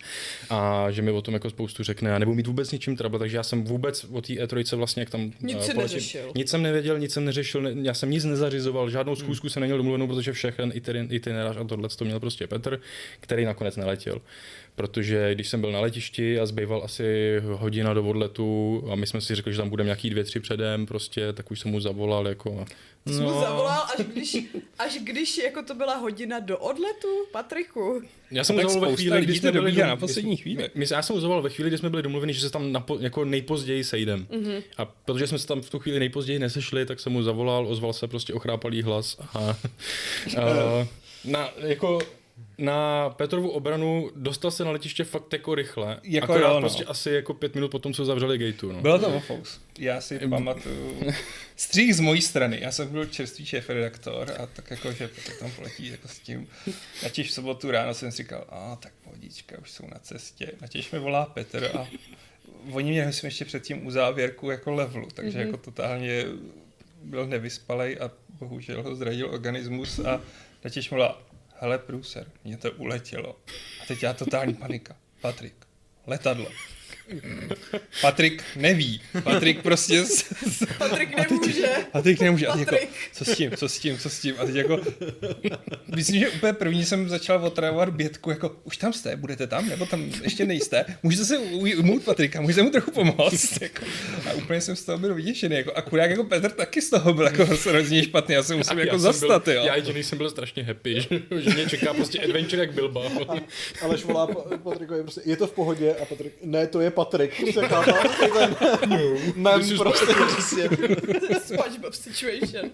a že mi o tom jako spoustu řekne a nebudu mít vůbec ničím trouble, takže já jsem vůbec o té E3 vlastně jak tam Nic poletím- neřešil. Nic jsem nevěděl, nic jsem neřešil, ne, já jsem nic nezařizoval, žádnou schůzku jsem neměl domluvenou, protože všechen itinerář a tohle to měl prostě Petr, který nakonec neletěl. Protože když jsem byl na letišti a zbýval asi hodina do odletu a my jsme si řekli, že tam budeme nějaký dvě, tři předem, prostě, tak už jsem mu zavolal jako... Ty jsi mu zavolal, až když, až když jako to byla hodina do odletu, Patriku. Já jsem No mu tak zavolal ve chvíli, lidí kdy to jsme byli dom- na poslední chvíli. My, já jsem mu zavolal ve chvíli, kdy jsme byli domluveni, že se tam napo, jako nejpozději sejdem. Mm-hmm. A protože jsme se tam v tu chvíli nejpozději nesešli, tak jsem mu zavolal, ozval se prostě ochrápalý hlas a, a na, jako na Petrovu obranu dostal se na letiště fakt jako rychle. Jako akorát jo, no. prostě asi jako pět minut potom, co zavřeli gateu. No. Bylo to ofous. Já si pamatuju. Střih z mojí strany. Já jsem byl čerstvý šéf redaktor a tak jako, že tam poletí jako s tím. Natěž v sobotu ráno jsem si říkal, a tak pohodička, už jsou na cestě. Natěž mi volá Petr a oni mě myslím ještě předtím u závěrku jako levelu, takže mm-hmm. jako totálně byl nevyspalej a bohužel ho zradil organismus a Natěž mluvila, hele průser, mě to uletělo. A teď já totální panika. Patrik, letadlo. Patrik neví. Patrik prostě... Patrik nemůže. Patrik nemůže. A teď jako, Patrik. co s tím, co s tím, co s tím? A teď jako... Myslím, že úplně první jsem začal otravovat Bětku, jako už tam jste, budete tam, nebo tam ještě nejste? Můžete se ujmout Patrika, můžete mu trochu pomoct. Jako. A úplně jsem z toho byl vyděšený. Jako, akurát jako Petr taky z toho byl jako hrozně špatný, já se musím jako jsem zastat, byl, jo. Já jediný jsem byl strašně happy, že, že mě čeká prostě adventure jak Bilba. Ale volá Pa- Patrikovi prostě, je to v pohodě a Patrik, ne, to je Patrik. Prostě chápal, ten mem prostě. SpongeBob situation.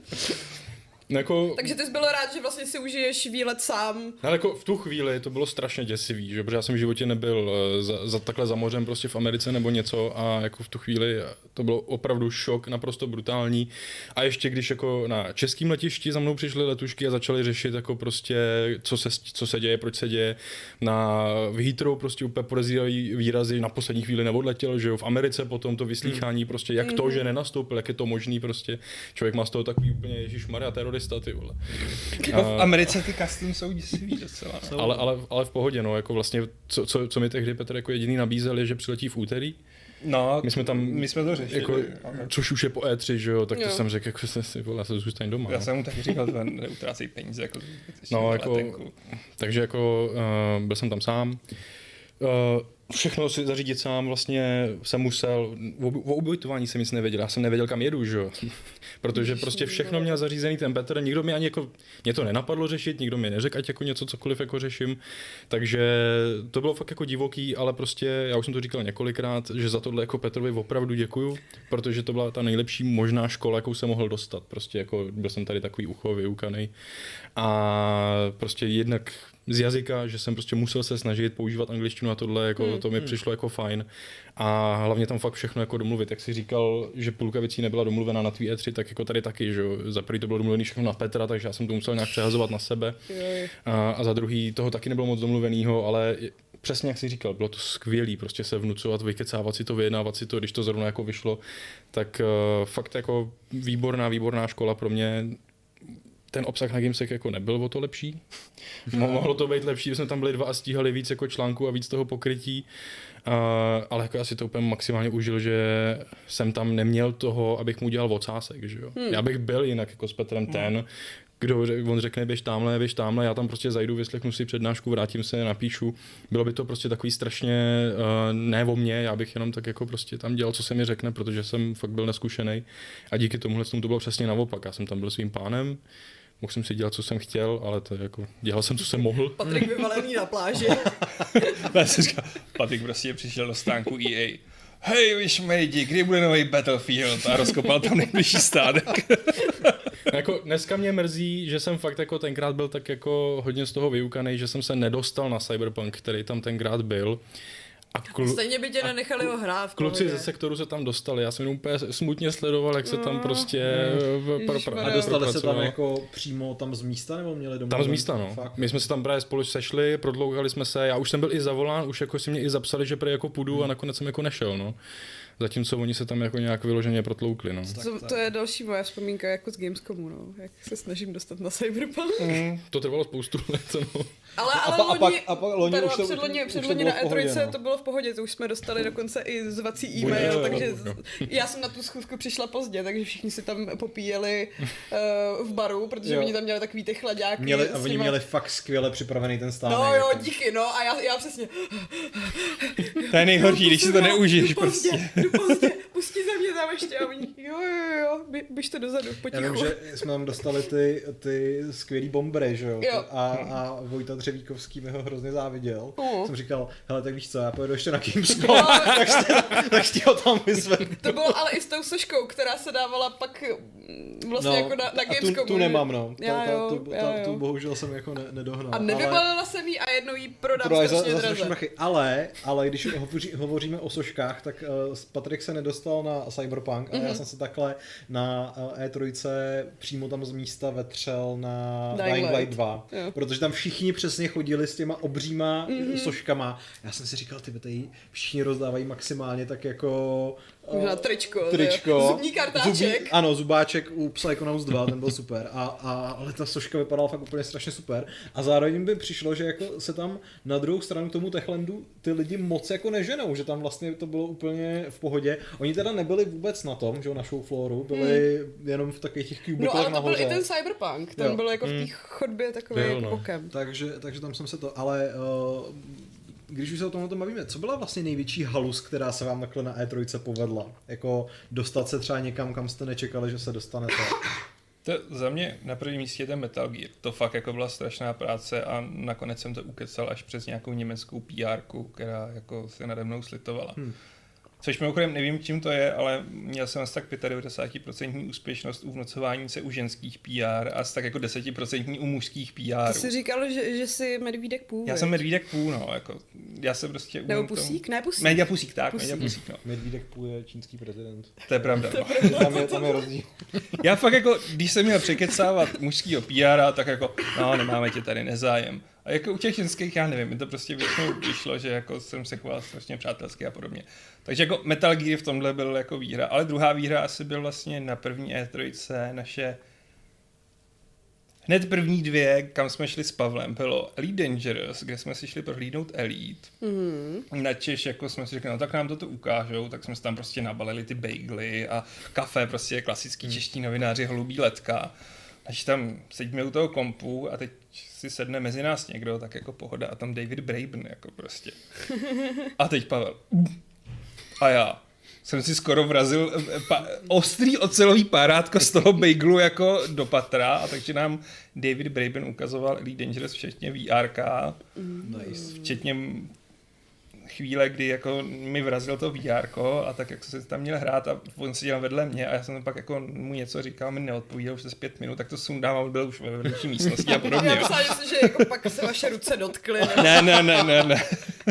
No jako, Takže ty jsi byl rád, že vlastně si užiješ výlet sám. ale jako v tu chvíli to bylo strašně děsivý, že? protože já jsem v životě nebyl eh, za, za, takhle za mořem prostě v Americe nebo něco a jako v tu chvíli to bylo opravdu šok, naprosto brutální. A ještě když jako na českém letišti za mnou přišly letušky a začali řešit jako prostě, co se, co se děje, proč se děje, na v Heathrow prostě úplně podezíravý výrazy, na poslední chvíli neodletěl, že jo, v Americe potom to vyslýchání prostě, jak to, že nenastoupil, jak je to možný prostě, člověk má z toho takový úplně Ježíš Maria terorista, ty vole. Jako v Americe ty custom jsou děsivý docela. No. Ale, ale, ale v pohodě, no, jako vlastně, co, co, co mi tehdy Petr jako jediný nabízel, je, že přiletí v úterý, No, My jsme tam- my jsme to řešili. jako, ale- což už je po E3, že jo, tak to Jo. jsem řekl, jako se si, vole, se zůstaň doma. Já no. jsem mu taky říkal, že neutrácej peníze jako No, jako- letenku. Takže jako uh, byl jsem tam sám. Uh, všechno si zařídit sám vlastně jsem musel, o, ubytování jsem nic nevěděl, já jsem nevěděl kam jedu, že jo. Protože prostě všechno měl zařízený ten Petr, nikdo mi ani jako, mě to nenapadlo řešit, nikdo mi neřekl, ať jako něco cokoliv jako řeším, takže to bylo fakt jako divoký, ale prostě, já už jsem to říkal několikrát, že za tohle jako Petrovi opravdu děkuju, protože to byla ta nejlepší možná škola, jakou jsem mohl dostat, prostě jako byl jsem tady takový ucho vyukaný a prostě jednak z jazyka, že jsem prostě musel se snažit používat angličtinu a tohle, jako Hmm. to mi přišlo jako fajn. A hlavně tam fakt všechno jako domluvit. Jak jsi říkal, že půlka věcí nebyla domluvena na tvý E3, tak jako tady taky, že. Za prvý to bylo domluvené všechno na Petra, takže já jsem to musel nějak přehazovat na sebe. A, a za druhý toho taky nebylo moc domluvenýho, ale přesně jak jsi říkal, bylo to skvělý, prostě se vnucovat, vykecávat si to, vyjednávat si to, když to zrovna jako vyšlo, tak uh, fakt jako výborná, výborná škola pro mě. Ten obsah na Gamesech jako nebyl o to lepší. Mo- Mohlo to být lepší, že jsme tam byli dva a stíhali víc jako článků a víc toho pokrytí. Uh, ale jako já si to úplně maximálně užil, že jsem tam neměl toho, abych mu dělal ocásek, že jo. Hmm. Já bych byl jinak jako s Petrem ten, kdo on řekne, běž tamhle, běž tamhle, já tam prostě zajdu, vyslechnu si přednášku, vrátím se, napíšu. Bylo by to prostě takový strašně uh, ne o mně, já bych jenom tak jako prostě tam dělal, co se mi řekne, protože jsem fakt byl neskušený. A díky tomuhle tomu to bylo přesně naopak. Já jsem tam byl svým pánem, mohl jsem si dělat, co jsem chtěl, ale to jako, dělal jsem, co jsem mohl. Patrik vyvalený na pláži. Jsem říkal, Patrik prostě přišel do stánku EA. Hej, vyšmejdi, kdy bude nový Battlefield? A rozkopal tam nejbližší stádek. jako dneska mě mrzí, že jsem fakt jako tenkrát byl tak jako hodně z toho vyukaný, že jsem se nedostal na Cyberpunk, který tam tenkrát byl. A klu, Stejně by tě nenechali ho hrát. v kluci ze sektoru se tam dostali. Já jsem jenom úplně smutně sledoval, jak se tam No, prostě mm. v- pro. A dostali se tam jako přímo tam z místa, nebo měli domů? Tam z místa, no. Fakt. My jsme se tam právě spolu sešli, prodlouhali jsme se, já už jsem byl i zavolán, už jako si mě i zapsali, že prý jako půjdu a nakonec jsem jako nešel, no. Zatímco oni se tam jako nějak vyloženě protloukli, no. To, to je další moje vzpomínka jako z Gamescomu, no. Jak se snažím dostat na Cyberpunk. To trvalo spoustu let, no. Ale, A ale pa- a loni, pak- a pak loni teda už to- předloni, už to předloni bylo na v pohodě, E3 no. to bylo v pohodě, to už jsme dostali dokonce i zvací e-mail, jo, takže já jsem na tu schůzku přišla pozdě, takže všichni si tam popíjeli uh, v baru, protože Jo. oni tam měli takový ty chladáky. Měli, a oni měli fakt skvěle připravený ten stánek. No jo, jako. díky, no a já, já přesně. To je nejhorší, když si to neužiješ prostě. Jdu pozdě, pustí za mě tam ještě a oni, jo, jo, jo, bě- běžte dozadu, Já potichu. vím, že jsme tam dostali ty, ty skvělý bombery, že jo? Jo. A, a Vojta Dřevíkovský mi ho hrozně záviděl. No. Jsem říkal, hele, tak víš co, já pojedu ještě na Gamescom, tak, si, tak ho tam vyzvednu. To bylo ale i s tou soškou, která se dávala pak mm, vlastně jako na, na No, Gamescomu. tu, tu nemám, no. Ta, Já ta, jo, tu, já ta, jo. tu bohužel jsem jako ne, nedohnal. A nevybalila jsem jí a jednou jí prodám Prodaj za, za draze. Ale, ale když hovoří, hovoříme o soškách, tak uh, Patrik se nedostal na Cyberpunk a Mhm. já jsem se takhle na eh, E3 přímo tam z místa vetřel na Dying Dying Light Light. 2, Jo. protože tam všichni přesně chodili s těma obříma Mhm. soškama. Já jsem si říkal, ty tady všichni rozdávají maximálně tak jako Možná tričko. tričko. Zubní kartáček. Zubní, ano, zubáček u Psychonauts 2, ten byl super. A, a, ale ta soška vypadala fakt úplně strašně super. A zároveň by přišlo, že jako se tam na druhou stranu k tomu Techlandu ty lidi moc jako neženou, že tam vlastně to bylo úplně v pohodě. Oni teda nebyli vůbec na tom, že jo, na show floru, byli jenom v takových těch No kubiklech ale to byl i ten Cyberpunk, ten Jo. byl jako v té chodbě takový Byl, no. bokem. Takže, takže tam jsem se to, ale uh, když už se o tomhle bavíme, co byla vlastně největší halus, která se vám takhle na E3 povedla? Jako dostat se třeba někam, kam jste nečekali, že se dostanete. To za mě na prvním místě je ten Metal Gear. To fakt jako byla strašná práce a nakonec jsem to ukecal až přes nějakou německou PR, která jako se nade mnou slitovala. Hmm. Což mimochodem nevím, čím to je, ale měl jsem asi tak 95% úspěšnost u vnocování se u ženských PR a asi tak jako 10% u mužských Ty PR. jsi říkal, že, že jsi medvídek půl, Já jsem medvídek půl, no, jako, já jsem prostě... Nebo umím tomu- pusík? Ne pusík. Media pusík, tak, Pusík. media pusík, no. Medvídek půl je čínský prezident. To je pravda. No. tam, je, tam je rozdíl. Já fakt jako, když jsem měl překecávat mužskýho PR, tak jako, no, nemáme tě tady nezájem. A jako u těch ženských, já nevím, mi to prostě většinou vyšlo, že jako jsem se choval strašně přátelsky a podobně. Takže jako Metal Gear v tomhle byl jako výhra, ale druhá výhra asi byl vlastně na první E3 naše Hned první dvě, kam jsme šli s Pavlem, bylo Elite Dangerous, kde jsme si šli prohlídnout Elite. Mhm. Na Češ, jako jsme si řekli, no tak nám to tu ukážou, tak jsme si tam prostě nabalili ty bagely a kafe, prostě klasický Hmm. čeští novináři, holubí letka. Až tam sedíme u toho kompu a teď si sedne mezi nás někdo, tak jako pohoda a tam David Braben, jako prostě. A teď Pavel. A já jsem si skoro vrazil eh, pa, ostrý ocelový párátko z toho bagelu jako do patra a takže nám David Braben ukazoval Elite Dangerous včetně VRK, Nice. včetně chvíle, kdy jako mi vrazil to VR a tak jak se tam měl hrát a on seděl vedle mě a já jsem pak jako mu něco říkal, mi neodpovídal už z pět minut, tak to sundám a byl už ve vedlejší místnosti a podobně. Já myslela, že, že jako pak se vaše ruce dotkly. Ne? Ne, ne, ne, ne.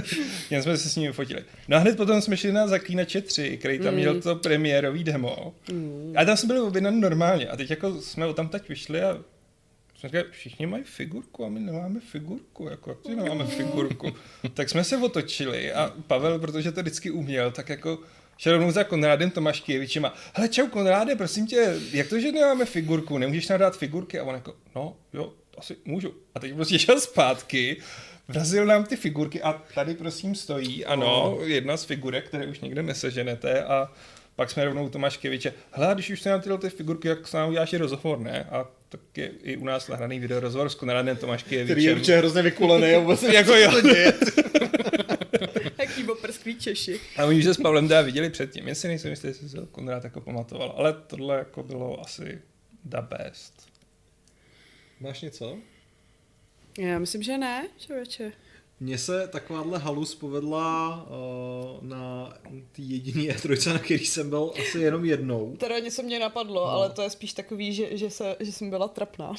Jen jsme se s ním fotili. No a hned potom jsme šli na Zaklínače 3, který tam měl to premiérový demo. A tam jsme byli objednaní normálně. A teď jako jsme o tam teď vyšli a jsme říkali, všichni mají figurku a my nemáme figurku, jako jak ty nemáme figurku. tak jsme se otočili a Pavel, protože to vždycky uměl, tak jako šel rovnou za Konrádem Tomáškijevičem a hele čau Konráde, prosím tě, jak to, že nemáme figurku, nemůžeš nám dát figurky? A on jako, no jo, asi můžu. A teď prostě šel zpátky, vrazil nám ty figurky a tady prosím stojí, ano, jedna z figurek, které už nikde neseženete a pak jsme rovnou u Tomáškeviče, hele, když už jste nám tyhle ty figurky, jak s námi uděláš i rozhovor, ne? A tak je i u nás nahraný video rozhovor s Konradem Který je určitě hrozně vykulený a vůbec Jako jo. Jaký boprskví Češi. A oni už se s Pavlem teda viděli předtím. Já si nejsem jistý, jestli se Konrad jako pamatoval, ale tohle jako bylo asi the best. Máš něco? Já myslím, že ne, člověče. Mně se takováhle halus povedla uh, na té jediné E3, na který jsem byl asi jenom jednou. Teda něco mě napadlo, no. ale to je spíš takový, že, že, se, že jsem byla trapná.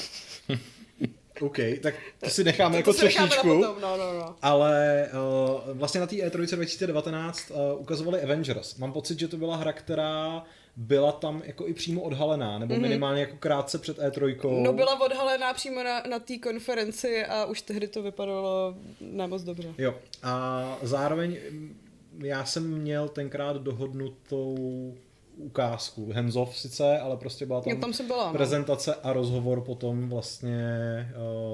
OK, tak to si necháme jako to necháme na třešničku. no, no, no. Ale uh, vlastně na té E3 2019 uh, ukazovali Avengers. Mám pocit, že to byla hra, která byla tam jako i přímo odhalená, nebo mm-hmm. minimálně jako krátce před E3. No byla odhalená přímo na, na té konferenci a už tehdy to vypadalo nemoc dobře. Jo. A zároveň mm, já jsem měl tenkrát dohodnutou ukázku. Off sice, ale prostě byla tam, Jo, tam jsem byla, no. prezentace a rozhovor potom vlastně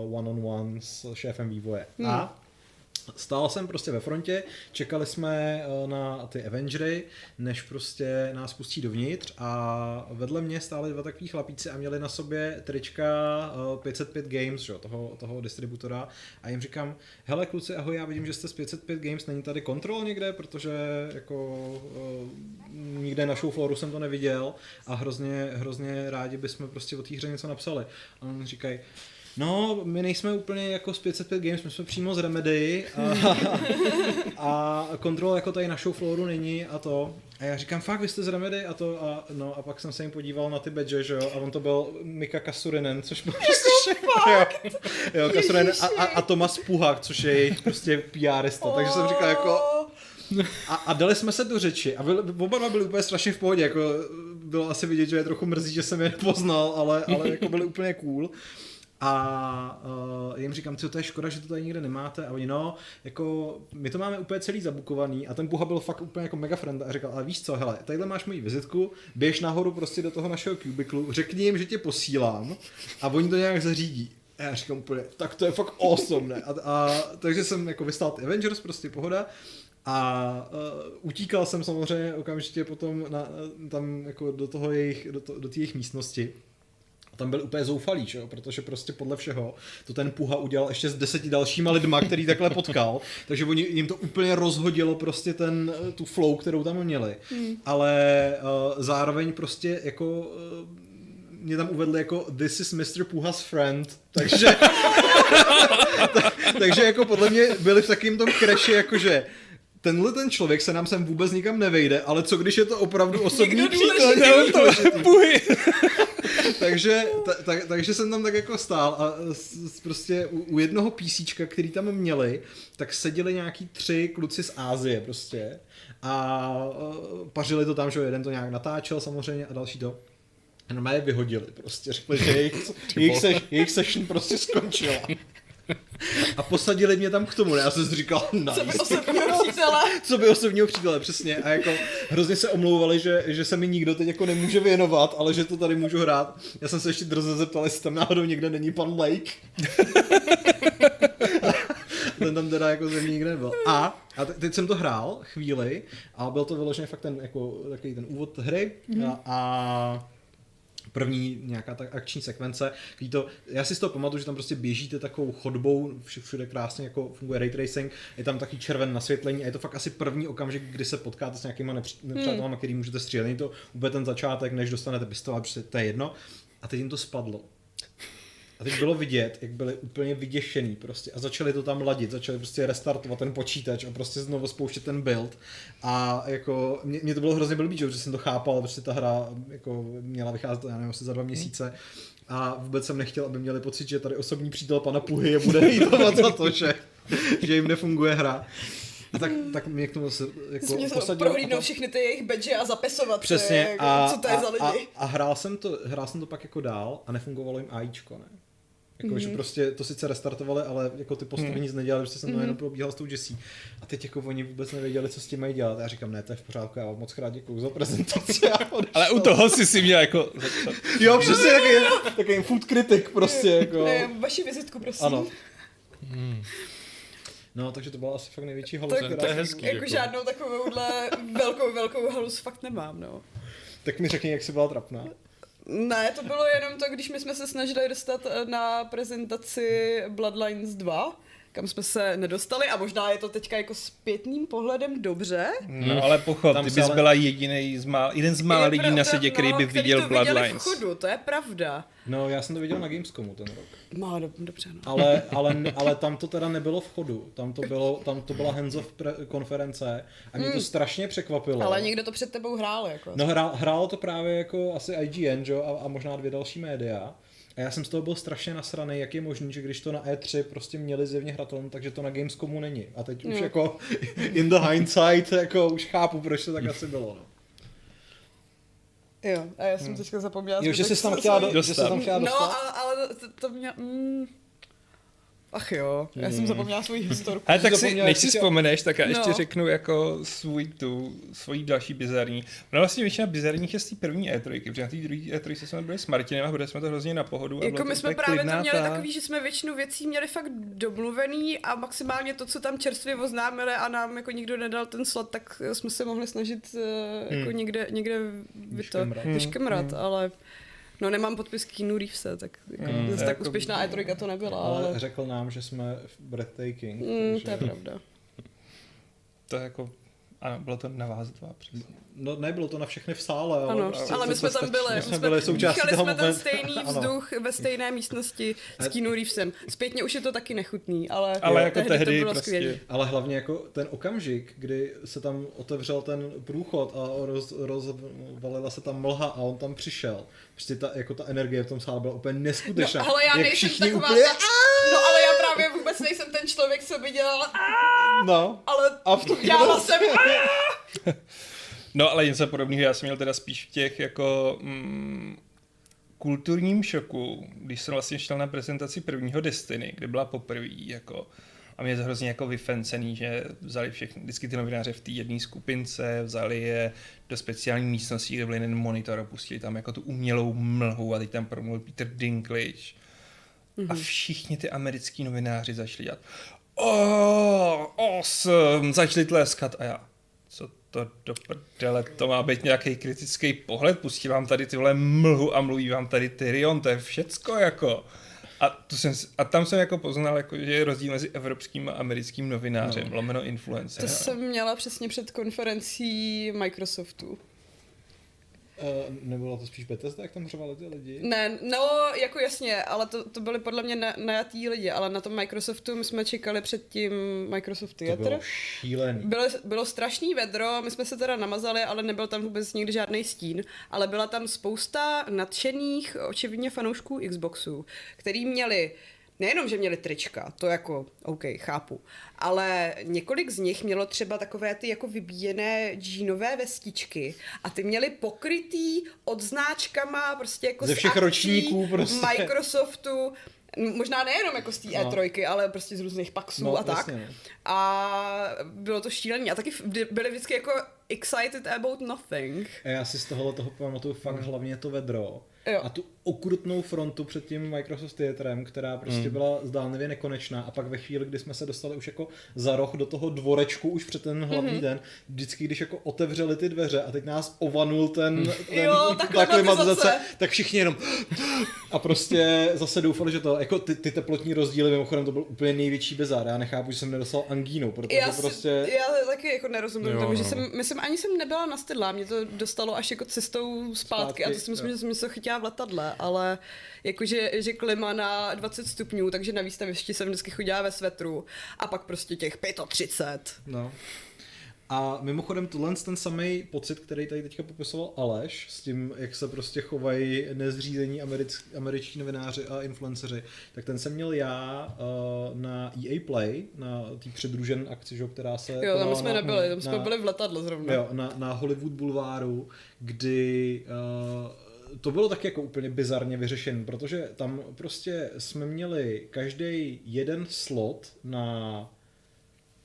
uh, one on one s šéfem vývoje. Hmm. A Stál jsem prostě ve frontě, čekali jsme eh, na ty Avengery, než prostě nás pustí dovnitř a vedle mě stáli dva takový chlapíci a měli na sobě trička eh, 505 Games, že, toho, toho distributora a jim říkám, hele kluci, ahoj, já vidím, že jste z 505 Games, není tady kontrol někde, protože jako eh, nikde na show floru jsem to neviděl a hrozně, hrozně rádi bychom prostě o té hře něco napsali. A oni říkají, No, my nejsme úplně jako z 505 Games, my jsme přímo z Remedy a, a kontrol jako tady na show flooru není a to. A já říkám, fakt, vy jste z Remedy? A to a no a pak jsem se jim podíval na ty badge, že jo, a on to byl Mika Kasurinen, což byl prostě, jo, jo Kasurinen a, a, a Tomas Puhak, což je jejich prostě PRista, takže jsem říkal jako, A, a dali jsme se do řeči a byli, oba dva byli úplně strašně v pohodě, jako bylo asi vidět, že je trochu mrzí, že jsem je nepoznal, ale, ale jako byli úplně cool. A uh, jim říkám, co to je škoda, že to tady nikde nemáte. A oni, no, jako, my to máme úplně celý zabukovaný. A ten Puha byl fakt úplně jako mega friend a říkal, ale víš co, hele, tadyhle máš moji vizitku, běž nahoru prostě do toho našeho kubiklu, řekni jim, že tě posílám a oni to nějak zařídí. A já říkám úplně, tak to je fakt awesome, ne? A, a takže jsem jako vystál ty Avengers, prostě pohoda. A uh, utíkal jsem samozřejmě okamžitě potom na, tam jako do toho jejich, do, to, do jejich místnosti. A tam byl úplně zoufalý, že jo? protože prostě podle všeho to ten Puha udělal ještě s deseti dalšíma lidma, který takhle potkal, takže oni, jim to úplně rozhodilo prostě ten, tu flow, kterou tam měli, hmm. ale uh, zároveň prostě jako uh, mě tam uvedli jako this is Mr. Puha's friend, takže takže jako podle mě byli v takým tom kreši, jakože tenhle ten člověk se nám sem vůbec nikam nevejde, ale co když je to opravdu osobní přítel? takže, ta, ta, takže jsem tam tak jako stál a s, s prostě u, u jednoho písíčka, který tam měli, tak seděli nějaký tři kluci z Ázie prostě a uh, pařili to tam, že jeden to nějak natáčel samozřejmě a další to. Jenom je vyhodili prostě, řekli, že jejich, jejich, se, jejich session prostě skončila. A posadili mě tam k tomu, ne? Já jsem si říkal, nice. Co by osobního přítele. Co by osobního přítele, přesně. A jako hrozně se omlouvali, že, že se mi nikdo teď jako nemůže věnovat, ale že to tady můžu hrát. Já jsem se ještě drze zeptal, jestli tam náhodou někde není pan Lake. ten tam teda jako země nikde nebyl. A, a teď jsem to hrál chvíli a byl to vyloženě fakt ten, jako, takový ten úvod hry mm-hmm. a, a první nějaká tak akční sekvence, který to, já si z toho pamatuju, že tam prostě běžíte takovou chodbou, všude krásně jako funguje ray tracing, je tam taky červen nasvětlení a je to fakt asi první okamžik, kdy se potkáte s nějakýma nepř- nepřátelama, hmm. který můžete střílet. Není to úplně ten začátek, než dostanete pistole, prostě to je jedno. A teď jim to spadlo. A teď bylo vidět, jak byli úplně vyděšený prostě a začali to tam ladit, začali prostě restartovat ten počítač a prostě znovu spouštět ten build a jako mě, mě to bylo hrozně blbý, že jsem to chápal, protože ta hra jako měla vycházet, já nevím, asi za dva měsíce a vůbec jsem nechtěl, aby měli pocit, že tady osobní přítel pana Puhy je bude hejtovat za to, že, že jim nefunguje hra. A tak, tak mě k tomu se jako Jsi posadil. Prohlídnout všechny ty jejich badge a zapesovat. Přesně. jako, a, co to je a, za lidi. A, a, hrál, jsem to, hrál jsem to pak jako dál a nefungovalo jim AIčko, ne? Jako, mm-hmm. že prostě to sice restartovali, ale jako ty postavy mm. nic nedělali, prostě jsem mm-hmm. jenom probíhal s tou Jessí. A teď jako oni vůbec nevěděli, co s tím mají dělat. A já říkám, ne, to je v pořádku, já vám moc rád děkuju za prezentaci. ale u toho si si měl jako... jo, přesně takový, takový food critic prostě. Jako. Ne, vaši vizitku, prosím. Ano. Hmm. No, takže to byla asi fakt největší halus. Tak, to je hezký. Jako, jako žádnou takovouhle velkou, velkou halus fakt nemám, no. Tak mi řekni, jak jsi byla trapná. Ne, to bylo jenom to, když my jsme se snažili dostat eh, na prezentaci Bloodlines 2, kam jsme se nedostali a možná je to teďka jako zpětným pohledem dobře. No ale pochod, ty bys ale... byla jediný z má... jeden z mála lidí na světě, který by no, viděl který to Bloodlines. V chodu, to je pravda. No, já jsem to viděl na Gamescomu ten rok. No, do, dobře, no. Ale, ale, ale tam to teda nebylo v chodu. Tam to, bylo, tam to byla hands-off konference a mě hmm. to strašně překvapilo. Ale někdo to před tebou hrál, jako. No, hrál, hrálo to právě jako asi IGN, že? A, a možná dvě další média. A já jsem z toho byl strašně nasraný, jak je možný, že když to na E3 prostě měli zjevně hratelnou, takže to na Gamescomu není. A teď no. už jako in the hindsight, jako už chápu, proč to tak asi bylo. No. Jo, a já jsem hmm. teďka zapomněla. Jo, že jsi tam chtěla, do, že jsi tam chtěla dostat? No, ale, ale to, to mě... Mm, Ach jo, já jsem hmm. zapomněla svůj historku. Ale tak si, než si vzpomeneš, tak já no. ještě řeknu jako svůj tu, svojí další bizarní. No vlastně většina bizarních je z té první E3, protože na té druhé E3 jsme byli s Martinem a byli jsme to hrozně na pohodu. Jako my jsme právě to měli ta... takový, že jsme většinu věcí měli fakt domluvený a maximálně to, co tam čerstvě oznámili a nám jako nikdo nedal ten slot, tak jsme se mohli snažit uh, jako hmm. někde, někde vyškemrat, hmm. ale No nemám podpis Keanu Reevese, tak jako, mm, zase tak jako, úspěšná E3 to nebyla. Ale, ale řekl nám, že jsme breathtaking. Mm, takže... To je pravda. to je jako, ano, bylo to na vás dva přesně. No nebylo to na všechny v sále, ale, ano, prostě ale my jsme tam byli. My jsme byli součástí toho jsme ten stejný vzduch ano. ve stejné místnosti s Keanu Reevesem. Zpětně už je to taky nechutný, ale, ale jako tehdy, tehdy to bylo prostě. skvělý. Ale hlavně jako ten okamžik, kdy se tam otevřel ten průchod a roz, rozvalila se tam mlha a on tam přišel. Prostě ta, jako ta energie v tom sále byla úplně neskutečná. No, ale já Jak nejsem taková úplně... Ta... No ale já právě vůbec nejsem ten člověk, co by dělal, No. ale A v tu chvíli- dělala jsem, No ale něco podobného já jsem měl teda spíš v těch jako mm, kulturním šoku, když jsem vlastně šel na prezentaci prvního Destiny, kde byla poprvé jako a mě je to hrozně jako vyfencený, že vzali všechny, vždycky ty novináře v té jedné skupince, vzali je do speciální místnosti, kde byl jeden monitor a pustili tam jako tu umělou mlhu a teď tam promluvil Peter Dinklage. Mm-hmm. A všichni ty americký novináři začali dělat oh, awesome, začali tleskat a já, co to do prdele, to má být nějaký kritický pohled, pustí vám tady tyhle mlhu a mluví vám tady Tyrion, to je všecko jako. A, tu jsem, a tam jsem jako poznal, jako, že je rozdíl mezi evropským a americkým novinářem, no. lomeno influencer. To jsem měla přesně před konferencí Microsoftu. Uh, nebylo to spíš Bethesda, jak tam řvali ty lidi? Ne, no, jako jasně, ale to, to byly podle mě na, najatý lidi, ale na tom Microsoftu my jsme čekali před tím Microsoft To Theater. bylo šílený. Bylo, bylo strašný vedro, my jsme se teda namazali, ale nebyl tam vůbec nikdy žádný stín, ale byla tam spousta nadšených, očividně fanoušků Xboxů, který měli Nejenom, že měli trička, to jako, OK, chápu, ale několik z nich mělo třeba takové ty jako vybíjené džínové vestičky a ty měli pokrytý odznáčkama prostě jako Ze z všech ročníků prostě. Microsoftu, možná nejenom jako z té No. E3, ale prostě z různých paxů No, a tak. jasně, no. A bylo to šílený. A taky byli vždycky jako excited about nothing. A já si z tohohle toho pamatuju fakt hlavně to vedro. Jo. A tu okrutnou frontu před tím Microsoft Theatrem, která prostě Hmm. byla zdánlivě nekonečná. A pak ve chvíli, kdy jsme se dostali už jako za roh do toho dvorečku, už před ten hlavní Mhm. den, vždycky, když jako otevřeli ty dveře a teď nás ovanul ten, ten Jo, ta klimatizace. tak všichni jenom a prostě zase doufali, že to, jako ty, ty teplotní rozdíly, mimochodem to byl úplně největší bizár. Já nechápu, že jsem nedostal angínu, protože Já, si, prostě... já taky jako nerozumím Jo, tomu, že no. jsem, myslím, ani jsem nebyla na stydlá, mě to dostalo až jako cestou zpátky, Zpátky, a to si myslím, jo. že jsem něco chytila v letadle, ale jakože že klima na 20 stupňů, takže na výstavišti jsem vždycky chodila ve svetru a pak prostě těch 35. No. A mimochodem tohle ten samý pocit, který tady teďka popisoval Aleš, s tím, jak se prostě chovají nezřízení americ, američtí novináři a influenceři, tak ten jsem měl já uh, na EA Play, na té přidružen akci, že, která se Jo, tam jsme na, nebyli, tam jsme na, byli v letadle zrovna. Jo, na, na Hollywood Boulevardu, kdy uh, to bylo taky jako úplně bizarně vyřešené, protože tam prostě jsme měli každý jeden slot na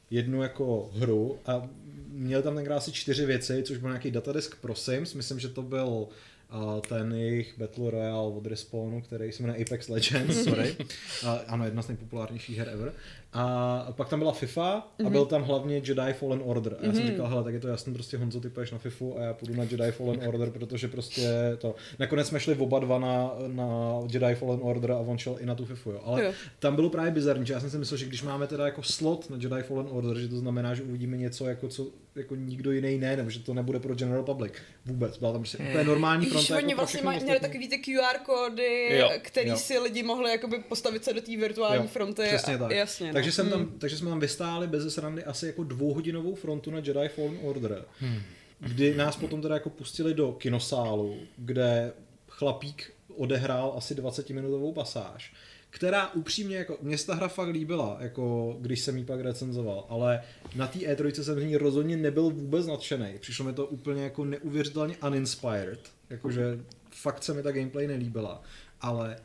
jednu jako hru a měli tam tenkrát asi čtyři věci, což byl nějaký datadisk pro Sims, myslím, že to byl uh, ten jejich Battle Royale od Respawnu, který se jmenuje Apex Legends, sorry. Uh, ano, jedna z nejpopulárnějších her ever. A pak tam byla FIFA a byl tam hlavně Jedi Fallen Order. A já jsem říkal, hele, tak je to jasný, prostě Honzo, ty půjdeš na FIFU a já půjdu na Jedi Fallen Order, protože prostě to... Nakonec jsme šli oba dva na, na Jedi Fallen Order a on šel i na tu FIFU, jo. Ale Jo. tam bylo právě bizarní, že já jsem si myslel, že když máme teda jako slot na Jedi Fallen Order, že to znamená, že uvidíme něco jako co jako nikdo jiný ne, nebo že to nebude pro General Public. Vůbec. Byla tam prostě úplně normální Víš, fronta. jako oni vlastně mají, měli ostatní. takový ty QR kódy, Jo, který jo. si lidi mohli jakoby postavit se do té virtuální Jo, fronty. Přesně a, tak. Jasně, no. takže, jsem tam, takže jsme tam vystáli bez srandy asi jako dvouhodinovou frontu na Jedi Fallen Order, hmm. kdy nás potom teda jako pustili do kinosálu, kde chlapík odehrál asi 20-minutovou pasáž, která upřímně, jako, mě ta hra fakt líbila, jako, když jsem ji pak recenzoval, ale na té E3 jsem z ní rozhodně nebyl vůbec nadšený. Přišlo mi to úplně jako neuvěřitelně uninspired, jakože fakt se mi ta gameplay nelíbila, ale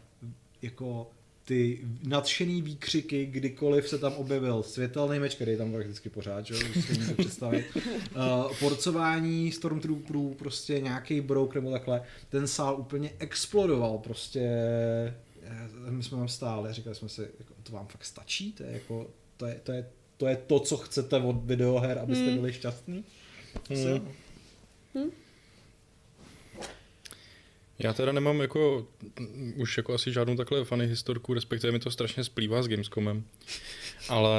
jako ty nadšený výkřiky, kdykoliv se tam objevil světelný meč, který je tam prakticky pořád, že jo, už si představit. Uh, porcování Stormtrooperů, prostě nějaký brouk nebo takhle, ten sál úplně explodoval, prostě my jsme tam stáli a říkali jsme si, jako, to vám fakt stačí, to je jako, to je, to je, to je to, co chcete od videoher, abyste byli šťastní. Asi jo. Já teda nemám jako mm, už jako asi žádnou takhle funny historku, respektive mi to strašně splývá s Gamescomem. Ale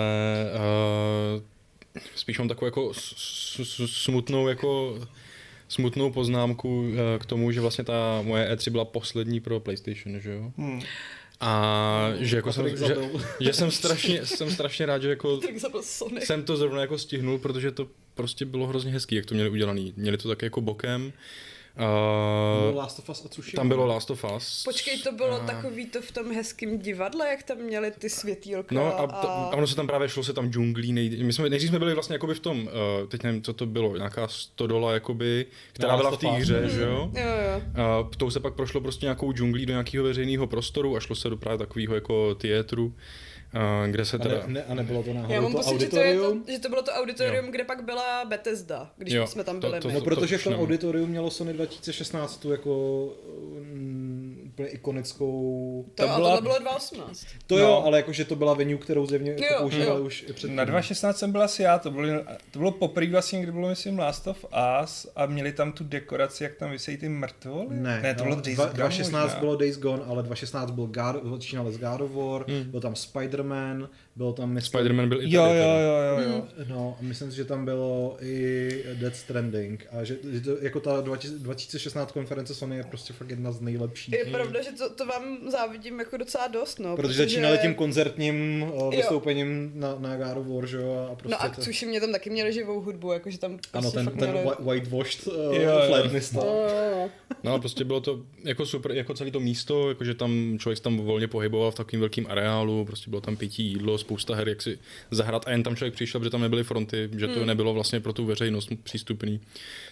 uh, spíš mám takovou jako s- s- smutnou jako smutnou poznámku uh, k tomu, že vlastně ta moje E3 byla poslední pro PlayStation, že jo? Hmm. A že jako jsem, Patrik že, že jsem strašně, jsem strašně rád, že jako jsem to zrovna jako stihnul, protože to prostě bylo hrozně hezký, jak to měli udělaný. Měli to tak jako bokem, Bylo Uh, Last of Us a Tsushima. tam bylo Last of Us. Počkej, to bylo a- takový to v tom hezkém divadle, jak tam měli ty světýlka No a, to, a ono se tam právě šlo se tam džunglí, nej, my jsme, nejdřív jsme byli vlastně jakoby v tom, uh, teď nevím, co to bylo, nějaká stodola jakoby, která No, byla v té hře, že jo? Jo, jo. A tou se pak prošlo prostě nějakou džunglí do nějakého veřejného prostoru a šlo se do právě takového jako teatru, a kde se A, teda... ne, ne, a nebylo to náhodou Já mám to pocit, že to, je to, auditorium? že to bylo to auditorium, kde pak byla Bethesda, když Jo, jsme tam to- byli to- my. No, to- protože v tom nevím. auditoriu mělo Sony 2016 tu jako úplně ikonickou... To, tam a byla, tohle bylo 2018. to No. jo, ale jakože to byla venue, kterou zjevně jako Jo, používali jo. už i před Na 2016 jsem byl asi já, to bylo, to bylo poprvé vlastně, kdy bylo myslím Last of Us a měli tam tu dekoraci, jak tam vysejí ty mrtvoly. Ne, ne to no, bylo Days dva- Gone 2016 možná. bylo Days Gone, ale 2016 byl God, začínali s God of War, Hmm. byl tam Spider-Man, byl tam myslím, Spider-Man byl i tady. Jo, jo, jo, jo, jo. No, a myslím si, že tam bylo i Death Stranding a že, že to, jako ta 20- 2016 konference Sony je prostě fakt jedna z nejlepších. Je pravda, že to, to vám závidím jako docela dost, no. Protože začínali tím koncertním uh, vystoupením na, na God of War, že jo? A prostě No a to, tuším, mě tam taky měli živou hudbu, jakože tam prostě ano, ten, fakt ten měli... whi- whitewashed uh, Jo, flatnista. Jo, jo. No a prostě bylo to jako super, jako celé to místo, jakože tam člověk se tam volně pohyboval v takovém velkém areálu, prostě bylo tam pití, jídlo, spousta her, jak si zahrát a jen tam člověk přišel, protože tam nebyly fronty, že to nebylo vlastně pro tu veřejnost přístupný,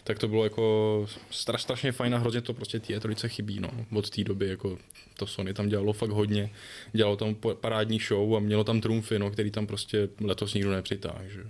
tak to bylo jako straš, strašně fajn a hrozně to prostě té trojce chybí, no, od té doby, jako to Sony tam dělalo fakt hodně, dělalo tam parádní show a mělo tam trumfy, no, který tam prostě letos nikdo nepřitáhl, že.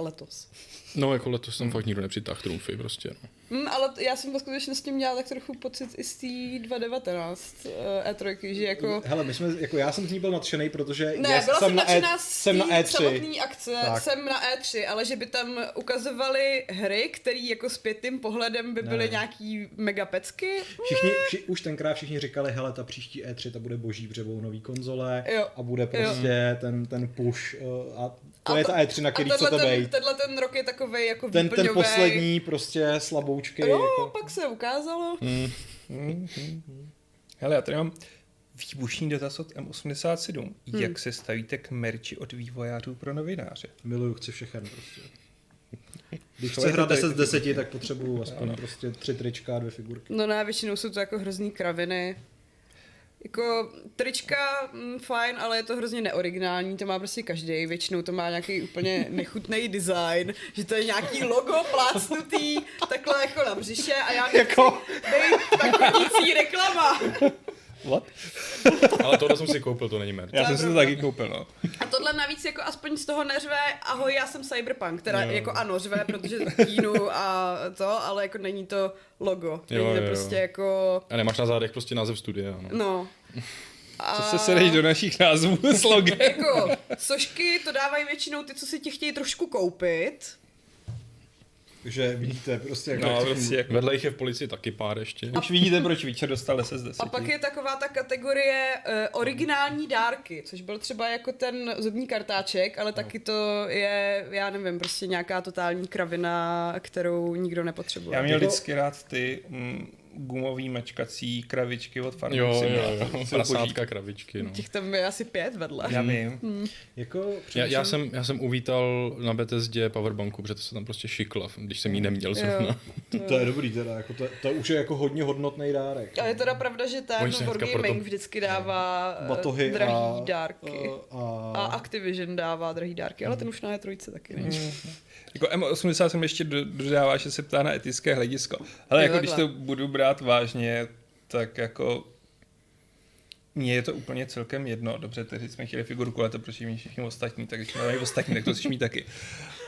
Letos. No, jako letos tam fakt nikdo nepřitáhl trumfy prostě, no. Mm, ale já jsem ve skutečnosti měla tak trochu pocit i z té 2019 eh, E3, že jako... Hele, my jsme, jako já jsem z ní byl nadšený, protože Ne, já byla jsem jsem, na, nadšená e, z jsem na té E3. samotné akce, Tak. jsem na E3, ale že by tam ukazovali hry, které jako zpětným pohledem by byly Ne. nějaký megapecky. Všichni, vši, už tenkrát všichni říkali, hele, ta příští E3 ta bude boží, protože budou nový konzole Jo. a bude prostě ten, ten push uh, a to A je ta E3, na který tenhle chcete ten, být. tenhle ten rok je takový jako Ten, ten poslední prostě slaboučky. Jo, jako. pak se ukázalo. Hele, já tady mám výbušný dotaz od M87. Hmm. Jak se stavíte k merči od vývojářů pro novináře? Miluju, chci všechen prostě. Když To chci hrát to tady 10 z ty 10, tak potřebuju aspoň prostě tři trička a dvě figurky. No ne, většinou jsou to jako hrozný kraviny. Jako trička, mm, fajn, ale je to hrozně neoriginální, to má prostě každý. Většinou to má nějaký úplně nechutný design, že to je nějaký logo plácnutý, takhle jako na břiše a já Jako? být tak chodící reklama. What? Ale tohle jsem si koupil, to není merch. Já To jsem si to taky koupil, no. A tohle navíc jako aspoň z toho neřve, ahoj, já jsem Cyberpunk, teda Jo. jako ano, řve, protože kínu a to, ale jako není to logo. Není Jo, to jo, jo. prostě jako, A nemáš na zádech prostě název studia, no. no. Co A- se sedeš do našich názvů s logem? Jako, sošky to dávají většinou ty, co si tě chtějí trošku koupit. Takže vidíte prostě jako... No, prostě jako... Vedle jich je v policii taky pár ještě. Už vidíte, proč Witcher dostal 10 z 10. A pak je taková ta kategorie uh, originální dárky, což byl třeba jako ten zubní kartáček, ale taky to je, já nevím, prostě nějaká totální kravina, kterou nikdo nepotřebuje. Já měl vždycky rád ty mm, gumový mačkací kravičky od Farming Jo, jo, Simulator. jo, Jsou prasátka, kravičky, no. Těch tam je asi pět vedle. Já vím. Jako Já, já, jsem, já jsem uvítal na Bethesdě powerbanku, protože to se tam prostě šikla, když jsem jí neměl zrovna. Jo. To je dobrý teda, jako to, to už je jako hodně hodnotný dárek. A je teda pravda, že ten Wargaming proto- vždycky dává eh, Batohy drahý a, dárky. A, A Activision dává drahý dárky, ale ten už na E3 taky není. Jako M80 jsem ještě do- dodává, že se ptá na etické hledisko. Ale jako když to budu brát vážně, tak jako mně je to úplně celkem jedno. Dobře, teď jsme chtěli figurku, ale to proč jí mít všichni ostatní, tak když mají ostatní, tak to chceš mít taky.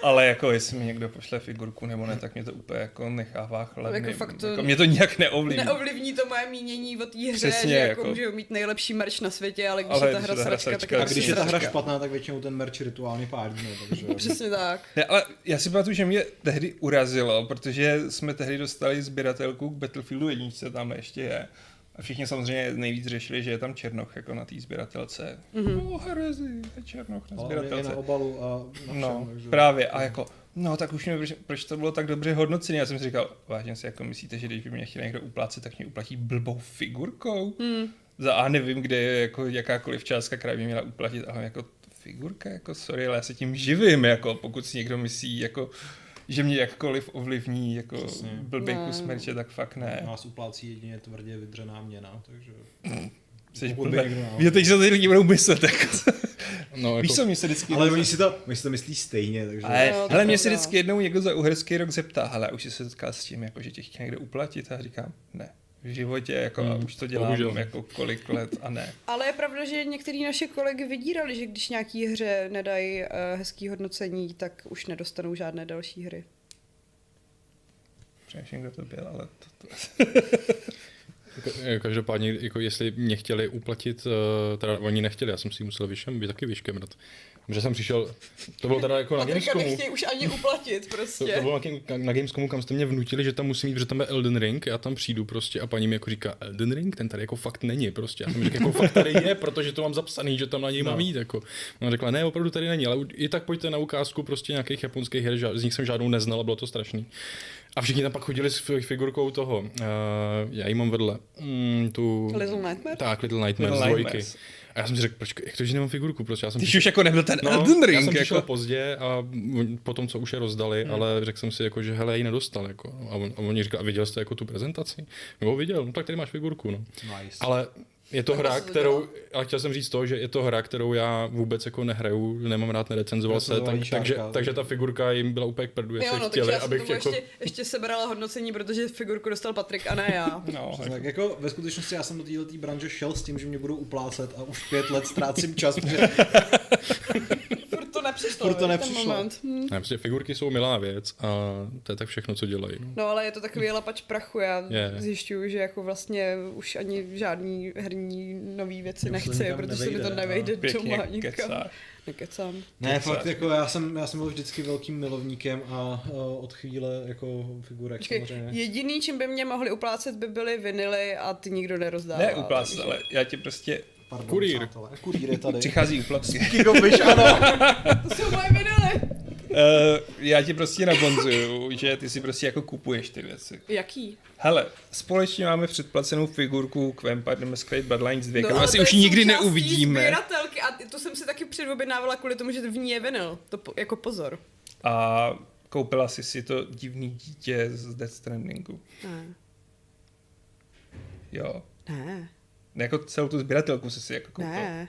Ale jako jestli mi někdo pošle figurku nebo ne, tak mě to úplně jako nechává chladným. Jako fakt to- jako mě to nějak neovlivní. Neovlivní to moje mínění o té hře, Přesně, že jako, jako- můžou mít nejlepší merch na světě, ale když Ale je ta hra sračka, tak sračka, je a když je ta hra špatná, tak většinou ten merch rituálně pádí, no, takže... Přesně tak. Ne, ale já si pamatuju, že mě tehdy urazilo, protože jsme tehdy dostali sběratelku k Battlefieldu jedničce, tam ještě je. A všichni samozřejmě nejvíc řešili, že je tam Černoch jako na té sběratelce. Mm-hmm. Oh, herezi, je Černoch na sběratelce. na obalu a na všem, No, takže... právě. A jako, no tak už mě, proč, proč to bylo tak dobře hodnocené. Já jsem si říkal, vážně si jako myslíte, že když by mě chtěl někdo uplácet, tak mě uplatí blbou figurkou? Hmm. Za A nevím, kde je jako jakákoliv částka, která by měla uplatit, ale jako figurka, jako sorry, ale já se tím živím, jako pokud si někdo myslí, jako že mě jakkoliv ovlivní jako Přesně. blbý Ne. kus merče, tak fakt ne. Nás uplácí jedině tvrdě vydřená měna, takže... Jsi. Víte, teď se ty lidi budou myslet, jako, No, jako, víš co, mě se vždycky... Ale oni si to, oni si to myslí stejně, takže... Ale, hele, je mě se vždycky jednou někdo za uherský rok zeptá, hele, už jsi se setkal s tím, jako, že tě chtěl někde uplatit a já říkám, ne. V životě, jako, a Hmm, už to dělám bohužel. jako kolik let a ne. Ale je pravda, že některý naše kolegy vydírali, že když nějaký hře nedají uh, hezký hodnocení, tak už nedostanou žádné další hry. Přemýšlím, kdo to byl, ale to, to... Eh, Každopádně, jako jestli mě chtěli uplatit, eh, teda oni nechtěli, já jsem si musel vyšem, vy taky vyškemrat. Že jsem přišel, to bylo teda jako na Patrika Gamescomu. nechtějí už ani uplatit To, prostě. to bylo na, na Gamescomu, kam jste mě vnutili, že tam musím jít, protože tam je Elden Ring, já tam přijdu prostě a paní mi jako říká, Elden Ring, ten tady jako fakt není prostě. Já jsem řekl, jako fakt tady je, protože to mám zapsaný, že tam na něj mám No. jít. Jako. Ona řekla, ne, opravdu tady není, ale i tak pojďte na ukázku prostě nějakých japonských her, z nich jsem žádnou neznal a bylo to strašný. A všichni tam pak chodili s fi- figurkou toho, uh, já ji mám vedle, mm, tu... Little Nightmare? Tak, Little Nightmares Little z dvojky. Nightmares. A já jsem si řekl, počkej, jak to, že nemám figurku, prostě já jsem Když už jako nebyl ten No, Elden já Ring, jsem přišel jako... pozdě a po tom, co už je rozdali, hmm. ale řekl jsem si, jako, že hele, ji nedostal. Jako. A, on, a oni říkali, a viděl jste jako tu prezentaci? Jo, viděl, no tak tady máš figurku. No. Nice. Ale je to hra, kterou, ale chtěl jsem říct to, že je to hra, kterou já vůbec jako nehraju, nemám rád, nerecenzoval se, tak, takže, takže ta figurka jim byla úplně k prdu, jestli Jo, no, takže chtěli, já jsem abych tomu jako... ještě, ještě sebrala hodnocení, protože figurku dostal Patrik a ne já. No, Tak, tak. Jako ve skutečnosti já jsem do této branže šel s tím, že mě budou uplácet a už pět let ztrácím čas, protože nepřišlo, Furt to nepřišlo. Ten moment. Hm. Ne, prostě figurky jsou milá věc a to je tak všechno, co dělají. No. No ale je to takový lapač prachu, já Je. zjišťuju, že jako vlastně už ani žádný herní nový věci Už nechci, nikam protože se mi to nevejde, nevejde no. doma nikam. Nekecám. Ne, Kecáš. fakt jako já jsem, já jsem byl vždycky velkým milovníkem a uh, od chvíle jako figurek Počkej, samozřejmě. jediný, čím by mě mohli uplácet, by byly vinily a ty nikdo nerozdává. Ne uplácet, takže- ale já ti prostě Pardon, Kurýr. přátelé. Kurýr je tady. přichází uplatky. Gigoviš, ano. To jsou moje vinily! Uh, já ti prostě nabonzuju, že ty si prostě jako kupuješ ty věci. Jaký? Hele, společně máme předplacenou figurku k Vampire the Masquerade Bloodlines 2, kterou ale asi No, to už nikdy neuvidíme. Sběratelky a to jsem si taky předobjednávala kvůli tomu, že v ní je vinyl. To po, jako pozor. A koupila si si to divný dítě z Death Strandingu. Ne. Jo. Ne. Ne, jako celou tu sběratelku si si jako koupil. Ne.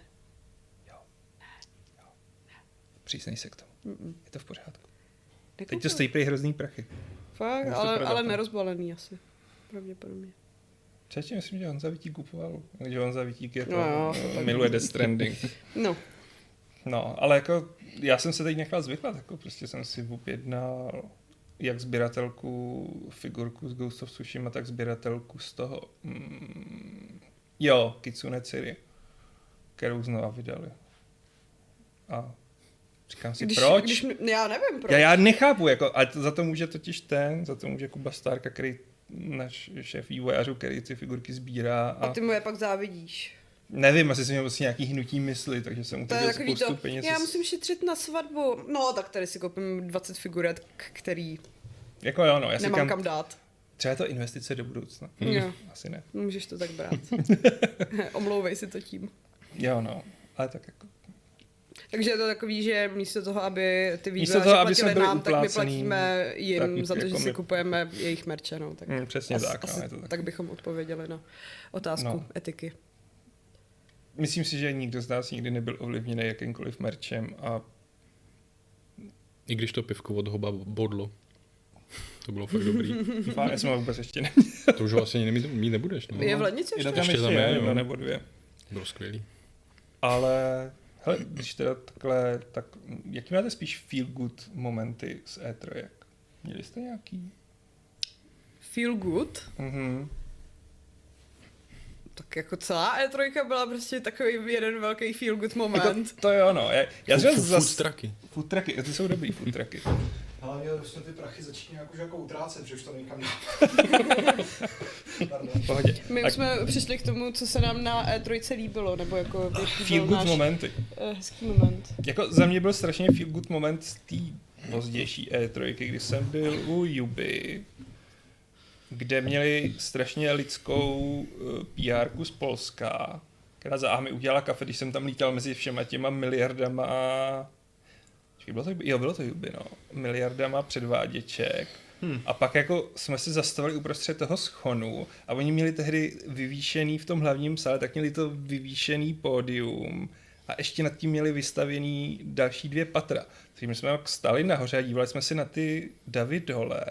Přísnej se k tomu. Je to v pořádku. Teď Nekoupil. to stojí prý hrozný prachy. Fakt, Můžu ale, ale no. nerozbalený asi. Pravděpodobně. Čeště myslím, že Honza Vítík kupoval. že Honza Vítík je to, No jo, no, tak- miluje Death Stranding. No, No, ale jako já jsem se teď nechal zvyklat, jako prostě jsem si objednal jak sběratelku figurku z Ghost of Tsushima, tak sběratelku z toho, mm, jo, Kitsune Ciri, kterou znova vydali. A říkám si, když, proč? Když, já nevím proč. Já, já nechápu, jako, a to, za to může totiž ten, za to může Kuba Starka, který náš šéf vývojářů, který ty figurky sbírá a, A ty mu je pak závidíš. nevím, asi jsem měl prostě nějaký hnutí mysli, takže jsem utratil spoustu to, peněz. já musím šetřit na svatbu. No, tak tady si koupím 20 figuret, který Jako jo, no, já si nemám kam, kam dát. Třeba je to investice do budoucna. Jo. Asi ne. Můžeš to tak brát. Omlouvej si to tím. Jo, no, ale tak jako, Takže je to takový, že místo toho, aby ty vývojáři platili nám, tak my uplácený, platíme jim tak za to, že jako si my- kupujeme jejich merče. No, tak mm, přesně asi, tak, no, je to tak. tak bychom odpověděli na otázku No. etiky. Myslím si, že nikdo z nás nikdy nebyl ovlivněný jakýmkoliv merčem a I když to pivko od hoba bodlo. To bylo fakt dobrý. fakt, já jsem ho vůbec ještě ne. To už ho asi ani mít, mít nebudeš. No. Je v lednici ještě? tam Ještě ještě je, je, jedno nebo dvě. Bylo skvělý. Ale hele, když teda takhle, tak jaký máte spíš feel good momenty z E3? Měli jste nějaký? Feel good? Mhm. Tak jako celá E3 byla prostě takový jeden velký feel good moment. Jako, to jo, no. Já, já jsem Food- food zas... trucky. Food trucky, ty jsou dobrý food trucky. Hlavně jsme ty prachy začínají jako, jako utrácet, že už to nikam. My už jsme přišli k tomu, co se nám na E3 líbilo, nebo jako jaký feel good náš momenty. eh, hezký moment. Jako za mě byl strašně feel good moment z té pozdější E3, kdy jsem byl u Juby, kde měli strašně lidskou pr z Polska, která za mi udělala kafe, když jsem tam lítal mezi všema těma miliardama Bylo to, jo, bylo to Juby, no. Miliardama předváděček. Hmm. A pak jako jsme se zastavili uprostřed toho schonu a oni měli tehdy vyvýšený v tom hlavním sále, tak měli to vyvýšený pódium a ještě nad tím měli vystavěný další dvě patra. Takže my jsme jako stali nahoře a dívali jsme si na ty davy dole.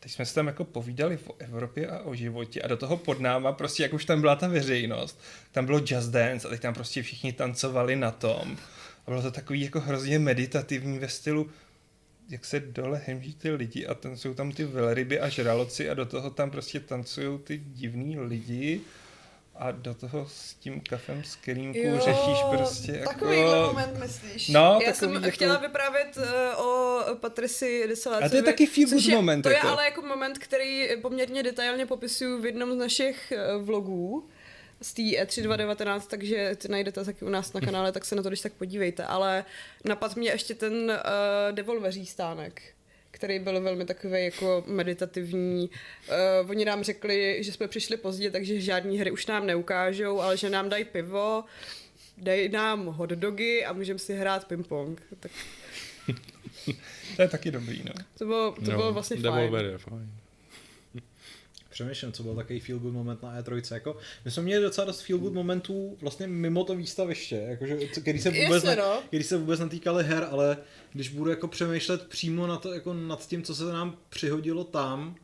Teď jsme se tam jako povídali o Evropě a o životě a do toho pod náma prostě, jak už tam byla ta veřejnost, tam bylo Just Dance a teď tam prostě všichni tancovali na tom. A bylo to takový jako hrozně meditativní ve stylu, jak se dole hemží ty lidi a tancují tam ty velryby a žraloci a do toho tam prostě tancují ty divní lidi a do toho s tím kafem z kelímku Jo, řešíš prostě jako... Takovýhle moment myslíš. No, Já takový jsem jako- chtěla vyprávět uh, o Patrici Desalácovi. A to je taky feel good je, moment, To je jako. ale jako moment, který poměrně detailně popisuju v jednom z našich eh, vlogů z té E E3 2019, takže ty najdete taky u nás na kanále, tak se na to když tak podívejte. Ale napad mě ještě ten uh, devolveří stánek který byl velmi takový jako meditativní. Uh, oni nám řekli, že jsme přišli pozdě, takže žádní hry už nám neukážou, ale že nám dají pivo, dej nám hot dogy a můžeme si hrát ping-pong. Tak To je taky dobrý, no. to bylo, to bylo vlastně fajn. Devolver je fajn. Přemýšlím, co byl takový feel good moment na E3. Jako, my jsme měli docela dost feel good momentů vlastně mimo to výstaviště, jakože, který, se vůbec Jasně, ne, no. který se vůbec netýkaly her, ale když budu jako přemýšlet přímo na to, jako nad tím, co se nám přihodilo tam,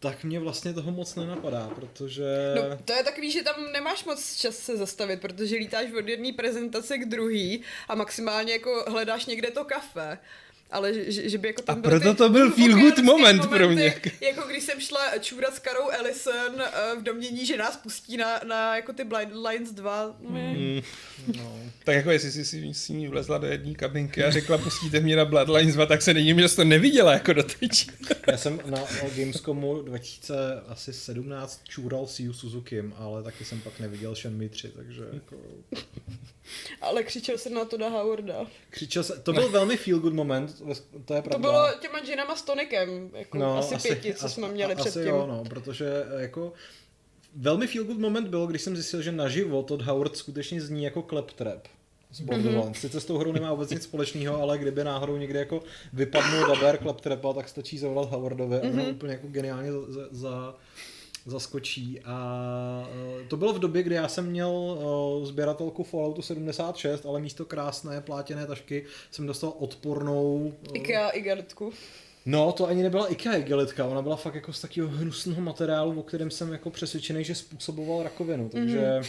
tak mě vlastně toho moc nenapadá, protože... No, to je takový, že tam nemáš moc čas se zastavit, protože lítáš od jedné prezentace k druhý a maximálně jako hledáš někde to kafe. Ale že, že by jako tam A byly proto to byl feel good vulgárské moment pro mě. Jako když jsem šla čůrat s Karou Ellison eh, v domění, že nás pustí na, na jako ty Blind Lines 2. Mm. No. Tak jako jestli jsi si s ní vlezla do jedné kabinky a řekla, pustíte mě na Bloodlines 2, tak se nedivím, že jsi to neviděla jako doteď. Já jsem na Gamescomu 2017 čůral s Yu Suzukim, ale taky jsem pak neviděl Shenmue 3, takže jako... Ale křičel jsem na to na Howarda. Křičel se, to byl velmi feel good moment, to je pravda. To bylo těma džinama s tonikem, jako No, asi, pěti, co jsme měli asi předtím. jo, no, protože eh, jako velmi feel good moment bylo, když jsem zjistil, že naživo Todd Howard skutečně zní jako claptrap z Borderlands. Mm-hmm. Sice s tou hrou nemá vůbec nic společného, ale kdyby náhodou někde jako vypadnul daber claptrapa, tak stačí zavolat Howardovi a mm-hmm. úplně jako geniálně za, za zaskočí a eh, to bylo v době, kdy já jsem měl eh, sběratelku Falloutu 76, ale místo krásné plátěné tašky jsem dostal odpornou eh, IKEA igelitku. No, to ani nebyla IKEA igelitka, ona byla fakt jako z takového hnusného materiálu, o kterém jsem jako přesvědčený, že způsoboval rakovinu, takže... Mm-hmm.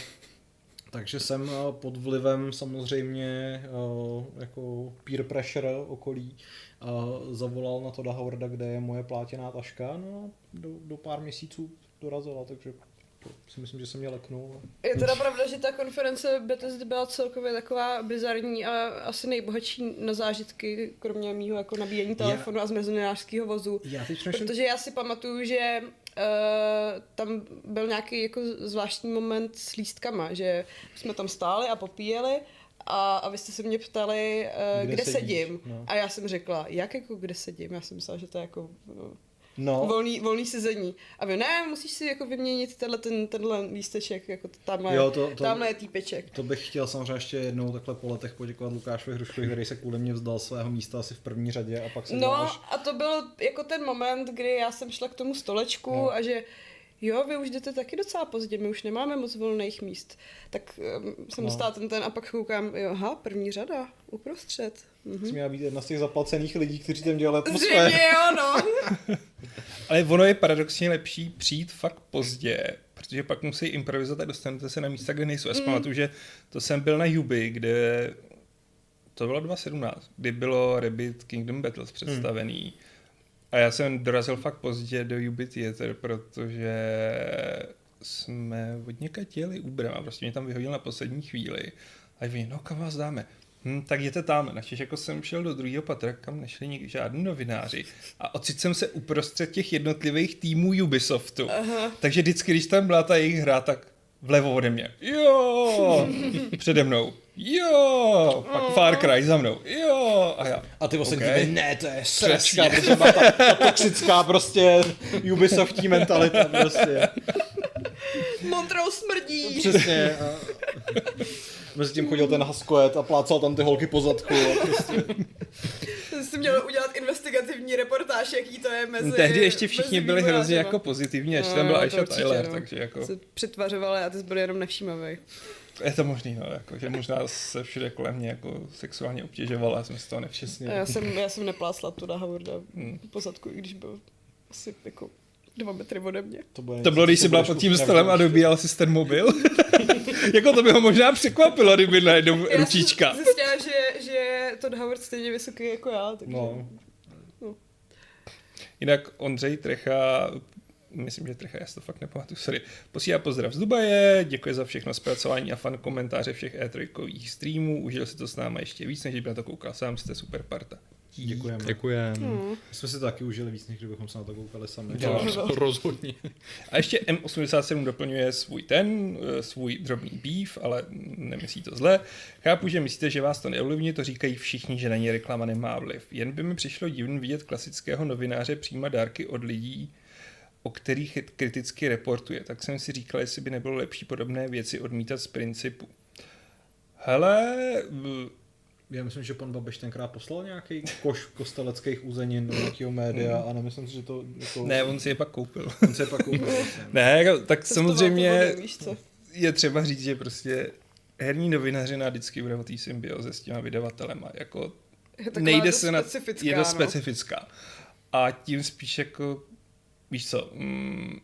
Takže jsem pod vlivem samozřejmě jako peer pressure okolí zavolal na to Howarda, kde je moje plátěná taška, no do, do pár měsíců dorazila, takže si myslím, že jsem mě leknul. Je teda pravda, že ta konference Bethesdy byla celkově taková bizarní a asi nejbohatší na zážitky, kromě mýho jako nabíjení telefonu a z mezinářského vozu. Já Protože já si pamatuju, že uh, tam byl nějaký jako zvláštní moment s lístkama, že jsme tam stáli a popíjeli a, a vy jste se mě ptali, uh, Kde kde, sedíš, sedím. no. A já jsem řekla, jak jako kde sedím? Já jsem myslela, že to je jako uh, No, volný, volný sezení. A vy, ne, musíš si jako vyměnit tenhle, ten, tenhle lísteček, jako tamhle, Jo, to- to- tamhle je týpeček. To bych chtěl samozřejmě ještě jednou takhle po letech poděkovat Lukášovi Hruškovi, který se kvůli mě vzdal svého místa asi v první řadě a pak se No až... a to byl jako ten moment, kdy já jsem šla k tomu stolečku No. a že jo, vy už jdete taky docela pozdě, my už nemáme moc volných míst. Tak um, jsem no. dostala ten ten a pak koukám, jo, aha, první řada, uprostřed. Mhm. Jsi měla být jedna z těch zaplacených lidí, kteří tam dělali Zřejmě atmosféru. jo, no. Ale ono je paradoxně lepší přijít fakt pozdě, protože pak musí improvizovat a dostanete se na místa, kde nejsou. Já si Mm. pamatuju, že to jsem byl na Juby, kde to bylo 2017, kdy bylo Rabbit Kingdom Battles představený. A já jsem dorazil fakt pozdě do Juby Theater, protože jsme od někaď jeli Uberem a prostě mě tam vyhodil na poslední chvíli. A oni, no kam vás dáme? Hm, tak jděte tam. Naštěž jako jsem šel do druhého patra, kam nešli nikdy žádní novináři. A ocit jsem se uprostřed těch jednotlivých týmů Ubisoftu. Aha. Takže vždycky, když tam byla ta jejich hra, tak vlevo ode mě. Jo! Přede mnou. Jo! Pak Far Cry za mnou. Jo! A já. A ty ostatní Okay. ne, to je sračka, protože ta, ta toxická prostě Ubisoftí mentalita prostě. Montrou smrdí. Přesně. A, Mezi tím chodil ten Haskoet a plácal tam ty holky po zadku. A prostě. Jsi měl udělat investigativní reportáž, jaký to je mezi Tehdy ještě všichni byli hrozně vývojářema. jako pozitivní, až No, tam byla to Aisha Tyler, no. takže jako Se přetvařovali a ty jsi byl jenom nevšímavý. je to možný, no, jako, že možná se všude kolem mě jako sexuálně obtěžovala, já jsem si toho nevšiml. A já jsem, já jsem neplásla tu na Howarda Hmm. po zadku, i když byl asi jako dva metry ode mě. bude To bylo, když jsi byla pod tím stolem a dobíjal si ten mobil. jako to by ho možná překvapilo, kdyby najednou Já ručička. jsem zjistila, že, že je Todd Howard stejně vysoký jako já, takže... No. Jinak Ondřej Trecha, myslím, že Trecha, já si to fakt nepamatuju, sorry, posílá pozdrav z Dubaje, děkuje za všechno zpracování a fan komentáře všech E3 streamů, užil si to s náma ještě víc, než kdyby na to koukal sám, jste super parta. Děkujeme. Děkujem. Hmm. My jsme si to taky užili víc, než kdybychom se na to koukali sami. Jo. Rozhodně. A ještě M87 doplňuje svůj ten, eh, svůj drobný beef, ale nemyslí to zle. Chápu, že myslíte, že vás to neovlivní, to říkají všichni, že na ně reklama nemá vliv. Jen by mi přišlo divný vidět klasického novináře přijímat dárky od lidí, o kterých kriticky reportuje. Tak jsem si říkal, jestli by nebylo lepší podobné věci odmítat z principu. Hele, Já myslím, že pan Babiš tenkrát poslal nějaký koš kosteleckých uzenin do nějakého média a nemyslím si, že to jako... ne, on si je pak koupil. On se pak koupil. ne, jako- tak samozřejmě... to co? je třeba říct, že prostě herní novinařina vždycky bude o té symbioze s těma vydavatelema. Jako Je nejde se na... Je to no. specifická. A tím spíš jako, víš co, mm,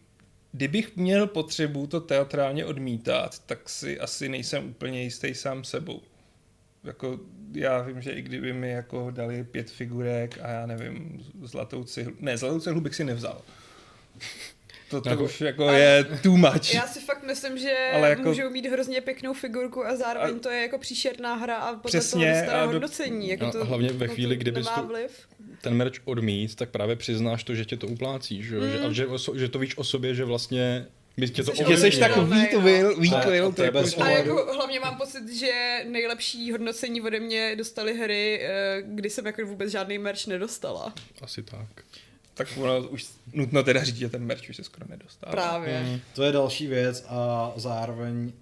kdybych měl potřebu to teatrálně odmítat, tak si asi nejsem úplně jistý sám sebou. Jako, já vím, že i kdyby mi jako dali pět figurek a já nevím, zlatou cihlu, ne, zlatou cihlu bych si nevzal. To, to Jako- už jako je too much. Já si fakt myslím, že Ale jako- můžou mít hrozně pěknou figurku a zároveň A- to je jako příšerná hra a podle Přesně, toho dostane a do- hodnocení. Jako A to, hlavně ve chvíli, to nemá to- vliv. Ten merch odmít, tak právě přiznáš to, že tě to uplácí, že, mm. že, a že, oso- že to víš o sobě, že vlastně by tě to Že jsi takový Ne, to will, A- weak a will, to to je bez A jako hlavně mám pocit, že nejlepší hodnocení ode mě dostali hry, eh, kdy jsem jako vůbec žádný merch nedostala. asi tak. tak ono už nutno teda říct, že ten merch už se skoro nedostává. Právě. Mm. To je další věc a zároveň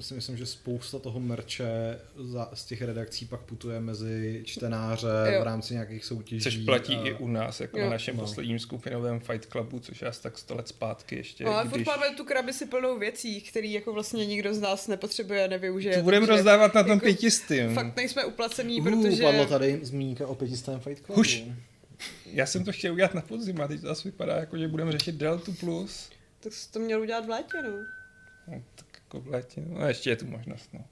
si myslím, že spousta toho merče za, z těch redakcí pak putuje mezi čtenáře Jo. v rámci nějakých soutěží. Což platí a... i u nás, jako Jo. na našem No. posledním skupinovém Fight Clubu, což je asi tak 100 let zpátky ještě. No, ale když... máme tu krabici plnou věcí, který jako vlastně nikdo z nás nepotřebuje a nevyužije. To budeme rozdávat na tom jako pětistým. Fakt nejsme uplacený, Uh, protože... Padla tady zmínka o pětistém Fight Clubu. Huš. Já jsem to chtěl udělat na podzim a teď to zase vypadá jako, že budeme řešit Deltu Plus. Tak jsi to měl udělat v létě, no. No, tak jako v létě. No, a ještě je tu možnost, no.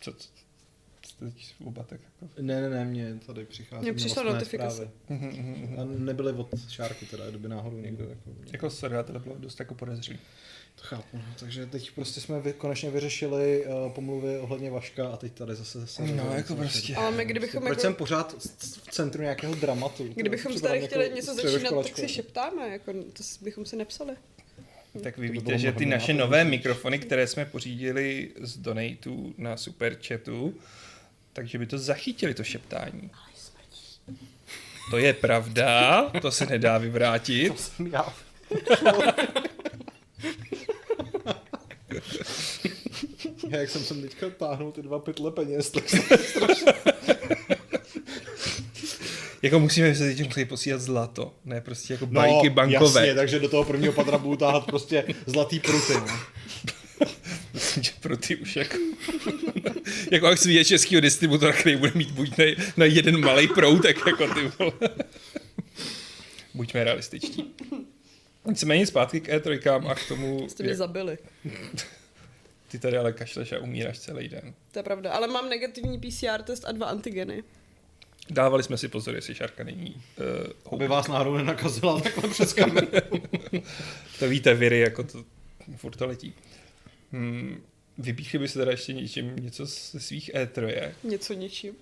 Co, co, teď oba tak jako... Ne, ne, ne, mě tady přichází Mně přišla notifikace. Mhm, mhm, mhm. A nebyly od Šárky teda, kdyby náhodou někdo jako... Jako sorry, ale to bylo dost jako podezřelý. To chápu, no. takže teď prostě jsme vy, konečně vyřešili uh, pomluvy ohledně Vaška a teď tady zase... zase No, jako prostě. Ale my kdybychom Proč jako... jsem pořád v centru nějakého dramatu? Kdybychom tady jako chtěli něco začínat, tak si šeptáme, jako to bychom si nepsali. Tak vy To by víte, že ty naše nové mikrofony, které jsme pořídili z donatů na Superchatu, takže by to zachytili, to šeptání. To je pravda, to se nedá vyvrátit. jsem já. Já, jak jsem sem teďka táhnul ty dva pytle peněz, tak jsem Jako musíme se teď musí posílat zlato, ne prostě jako bajky no, bankové. Jasně, takže do toho prvního patra budu táhat prostě zlatý pruty. No. Myslím, že pro ty už jako... jako jak vidět českýho distributora, který bude mít buď na, na jeden malý proutek, jako ty vole. Buďme realističtí. Nicméně zpátky k E3 a k tomu, Jste mě jak zabili. ty tady ale kašleš a umíráš celý den. To je pravda, ale mám negativní PCR test a dva antigeny. Dávali jsme si pozor, jestli šarka není uh, Aby vás náhodou nenakazila takhle přes kameru. To víte, viry, jako to furt to letí. Hmm, vypíchli by se teda ještě něčím něco ze svých E3. Něco ničím.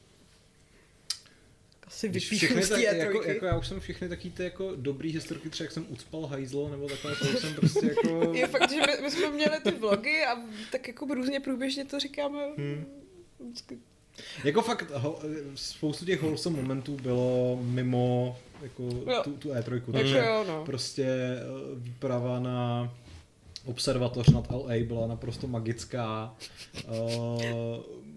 Asi vypíchnu z tak, té jako, E3. jako, já už jsem všechny taky ty jako dobrý historky, třeba jak jsem ucpal hajzlo, nebo takhle, to už jsem prostě jako... Je fakt, že my, my jsme měli ty vlogy a tak jako různě průběžně to říkáme. Hmm. Vždycky. Jako fakt, ho, spoustu těch wholesome momentů bylo mimo jako Jo. tu, tu E3, Jako takže jo, no. prostě eh, výprava na observatoř nad LA byla naprosto magická. Uh,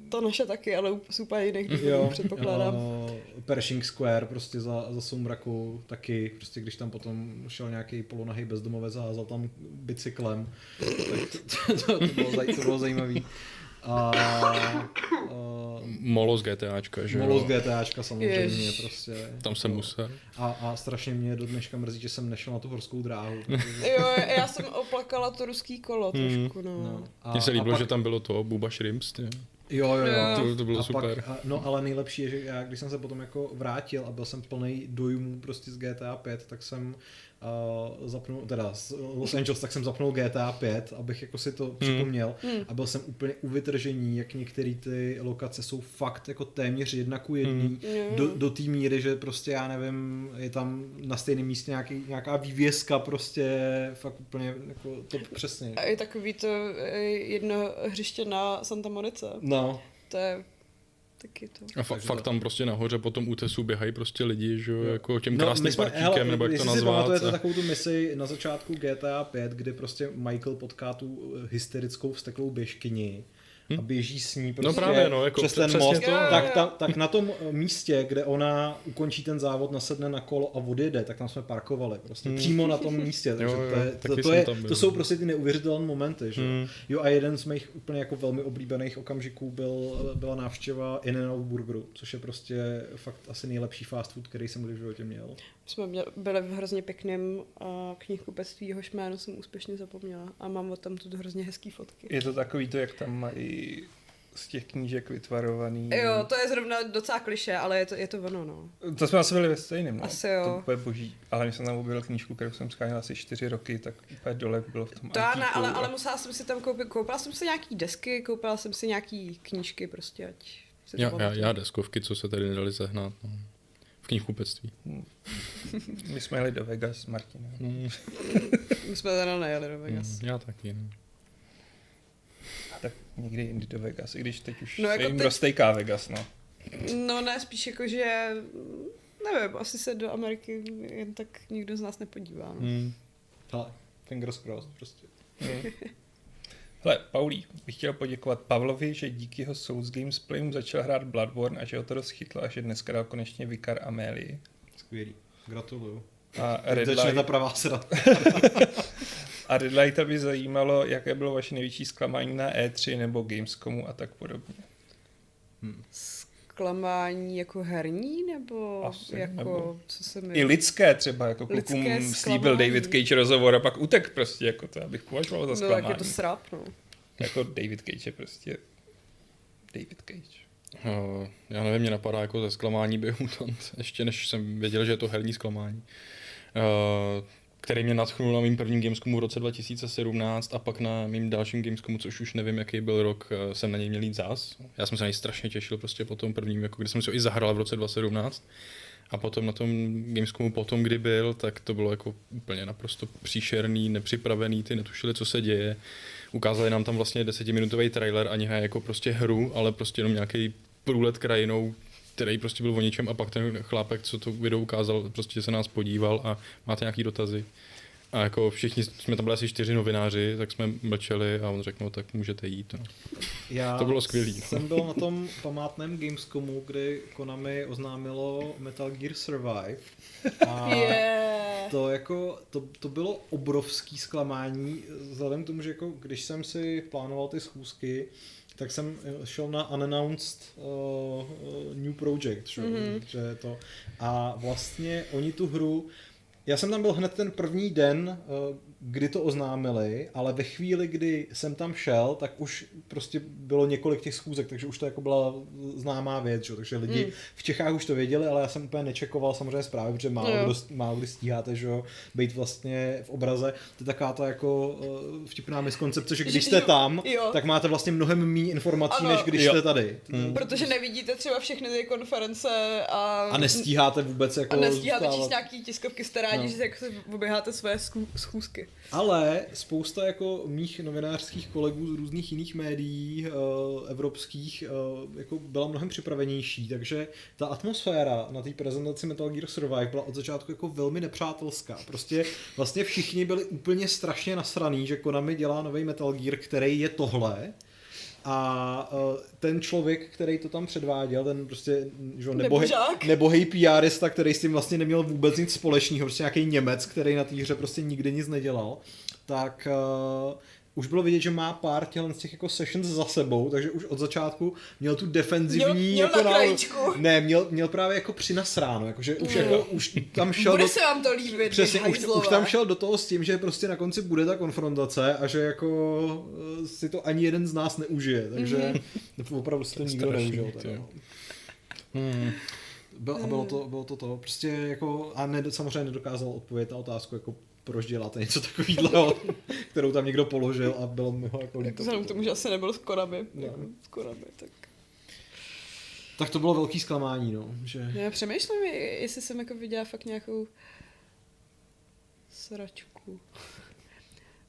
To naše taky, ale z úplně jiných důvodů, předpokládám. uh, Pershing Square prostě za, za soumraku taky, prostě když tam potom šel nějaký polonahý bezdomovec a házal tam bicyklem, tak to, to, to, bylo, to bylo zajímavý. A uh, Molo z GTAčka, že Molo z? GTAčka samozřejmě Jež. prostě. Tam jsem musel. A, a strašně mě do dneška mrzí, že jsem nešel na tu horskou dráhu. Jo, já jsem oplakala to ruský kolo trošku, no. No, a, Mně se a líbilo, pak- že tam bylo to, Buba Shrimps. tě. Jo, jo, jo. Jo. To, to bylo a super. Pak, a, no ale nejlepší je, že já, když jsem se potom jako vrátil a byl jsem plný dojmů prostě z GTA 5, tak jsem uh, zapnul, teda z Los Angeles, tak jsem zapnul GTA 5, abych jako si to připomněl Hmm. a byl jsem úplně u vytržení, jak některé ty lokace jsou fakt jako téměř jedna ku jedný, Jo. do, do té míry, že prostě já nevím, je tam na stejném místě nějaký, nějaká vývězka prostě fakt úplně jako to přesně. A je takový to eh, jedno hřiště na Santa Monice. No, To je taky to. A fa- Takže fakt to- tam prostě nahoře po tom útesu běhají prostě lidi, že jo, jako tím No, krásným jsme- partíkem, hele, nebo jak to jestli si nazvat. pamatujete a- takovou tu misi na začátku GTA 5, kdy prostě Michael potká tu eh, hysterickou vsteklou běžkyni a běží s ní prostě Hm? právě, no, jako přes pře- ten most, to. tak, ta, tak na tom eh, místě, kde ona ukončí ten závod, nasedne na kolo a odjede, tak tam jsme parkovali prostě přímo na tom místě, takže Hm. Jo, jo, to, je, to, to, je, to jsou prostě ty neuvěřitelné momenty, že? Hmm. Jo a jeden z mých úplně jako velmi oblíbených okamžiků byl, byla návštěva In-N-Out Burgeru, což je prostě fakt asi nejlepší fast food, který jsem kdy v životě měl. Jsme měli, byli v hrozně pěkném uh, knihkupectví, jehož jméno jsem úspěšně zapomněla. A mám od tam tu hrozně hezký fotky. Je to takový to, jak tam mají z těch knížek vytvarovaný. Jo, to je zrovna docela kliše, ale je to, je to ono, no. To jsme asi byli ve stejném, no. Asi jo. To úplně boží. Ale když jsem tam objevil knížku, kterou jsem scháněl asi čtyři roky, tak úplně dole bylo v tom To já ne, ale, a- ale musela jsem si tam koupit, koupila jsem si nějaký desky, koupila jsem si nějaký knížky prostě, ať to Já, já, já deskovky, co se tady nedali sehnat. No. V knihkupectví. My jsme jeli do Vegas s Martinem. Mm, My jsme teda nejeli do Vegas. já taky. No. Tak někdy jindy do Vegas, i když teď už No jako jim teď- roztejká Vegas, no. No ne, spíš jako, že nevím, asi se do Ameriky jen tak nikdo z nás nepodívá. No. Mm. Ale fingers crossed prostě. Hele, Paulí, bych chtěl poděkovat Pavlovi, že díky jeho Souls Games Playu začal hrát Bloodborne a že ho to dost chytlo a že dneska dal konečně Vikar Amelie. Skvělý. Gratuluju. A Red, Začne ta pravá srata. a Red Lighta by zajímalo, jaké bylo vaše největší zklamání na E3 nebo Gamescomu a tak podobně. Zklamání jako herní, nebo Asi, jako, nebo- co se mi... I lidské třeba, jako Lidské klukům slíbil. David Cage rozhovor a pak utek prostě, jako to, abych považoval za no, zklamání. tak je to srap, no. Jako David Cage je prostě David Cage. Uh, já nevím, mě napadá jako ze zklamání Biomutant, ještě než jsem věděl, že je to herní zklamání. Uh, který mě natchnul na mým prvním Gamescomu v roce 2017 a pak na mým dalším Gamescomu, což už nevím, jaký byl rok, eh, jsem na něj měl jít zás. Já jsem se na něj strašně těšil prostě po tom prvním, jako kdy jsem si ho i zahrál v roce 2017. A potom na tom Gamescomu potom, kdy byl, tak to bylo jako úplně naprosto příšerný, nepřipravený, ty netušili, co se děje. Ukázali nám tam vlastně desetiminutový trailer, ani jako prostě hru, ale prostě jenom nějaký průlet krajinou, který prostě byl o ničem a pak ten chlápek, co to video ukázal, prostě se nás podíval a máte nějaký dotazy. A jako všichni jsme tam byli asi čtyři novináři, tak jsme mlčeli a on řekl, no tak můžete jít. No. Já To bylo skvělý, no. jsem byl na tom památném Gamescomu, kdy Konami oznámilo Metal Gear Survive. A Yeah. to jako, to, to bylo obrovský zklamání, vzhledem k tomu, že jako, když jsem si plánoval ty schůzky, tak jsem eh, šel na unannounced uh, uh, new project, že, mm-hmm. že to. A vlastně oni tu hru, já jsem tam byl hned ten první den, uh, kdy to oznámili, ale ve chvíli, kdy jsem tam šel, tak už prostě bylo několik těch schůzek, takže už to jako byla známá věc, že? takže lidi Mm. v Čechách už to věděli, ale já jsem úplně nečekoval samozřejmě zprávy, protože málo, kdo, málo kdy stíháte, že jo, být vlastně v obraze. To je taková ta jako uh, vtipná miskoncepce, že když jste tam, jo. tak máte vlastně mnohem méně informací, Ano. než když Jo. jste tady. Protože nevidíte třeba všechny ty konference a... A nestíháte vůbec jako a nestíháte číst nějaký tiskovky stará rádi, No. že jako se oběháte své schůzky. Ale spousta jako mých novinářských kolegů z různých jiných médií uh, evropských uh, jako byla mnohem připravenější, takže ta atmosféra na té prezentaci Metal Gear Survive byla od začátku jako velmi nepřátelská. Prostě vlastně všichni byli úplně strašně nasraný, že Konami dělá nový Metal Gear, který je tohle. A uh, ten člověk, který to tam předváděl, ten prostě že, jo, nebohej, nebohej PRista, který s tím vlastně neměl vůbec nic společného, prostě nějaký Němec, který na té hře prostě nikdy nic nedělal, tak uh, už bylo vidět, že má pár tělen z těch jako sessions za sebou, takže už od začátku měl tu defenzivní... Měl- měl jako na. Ne, měl, měl právě jako přinasráno, jakože už, jako, už tam šel Bude do, se vám to líbit, Přesně, už, už tam šel do toho s tím, že prostě na konci bude ta konfrontace a že jako eh, si to ani jeden z nás neužije, takže mm-hmm. opravdu si to nikdo strašný, neužil. no. Hmm. Byl, a bylo to, bylo to to, prostě jako, a ne, samozřejmě nedokázal odpovědět na otázku, jako proč děláte něco takového, kterou tam někdo položil a bylo mi ho jako líto. Vzhledem k tomu, že asi nebyl s Konami. No. Jako, s Konami, tak... Tak to bylo velký zklamání, no, že... Já přemýšlím, jestli jsem jako viděla fakt nějakou sračku.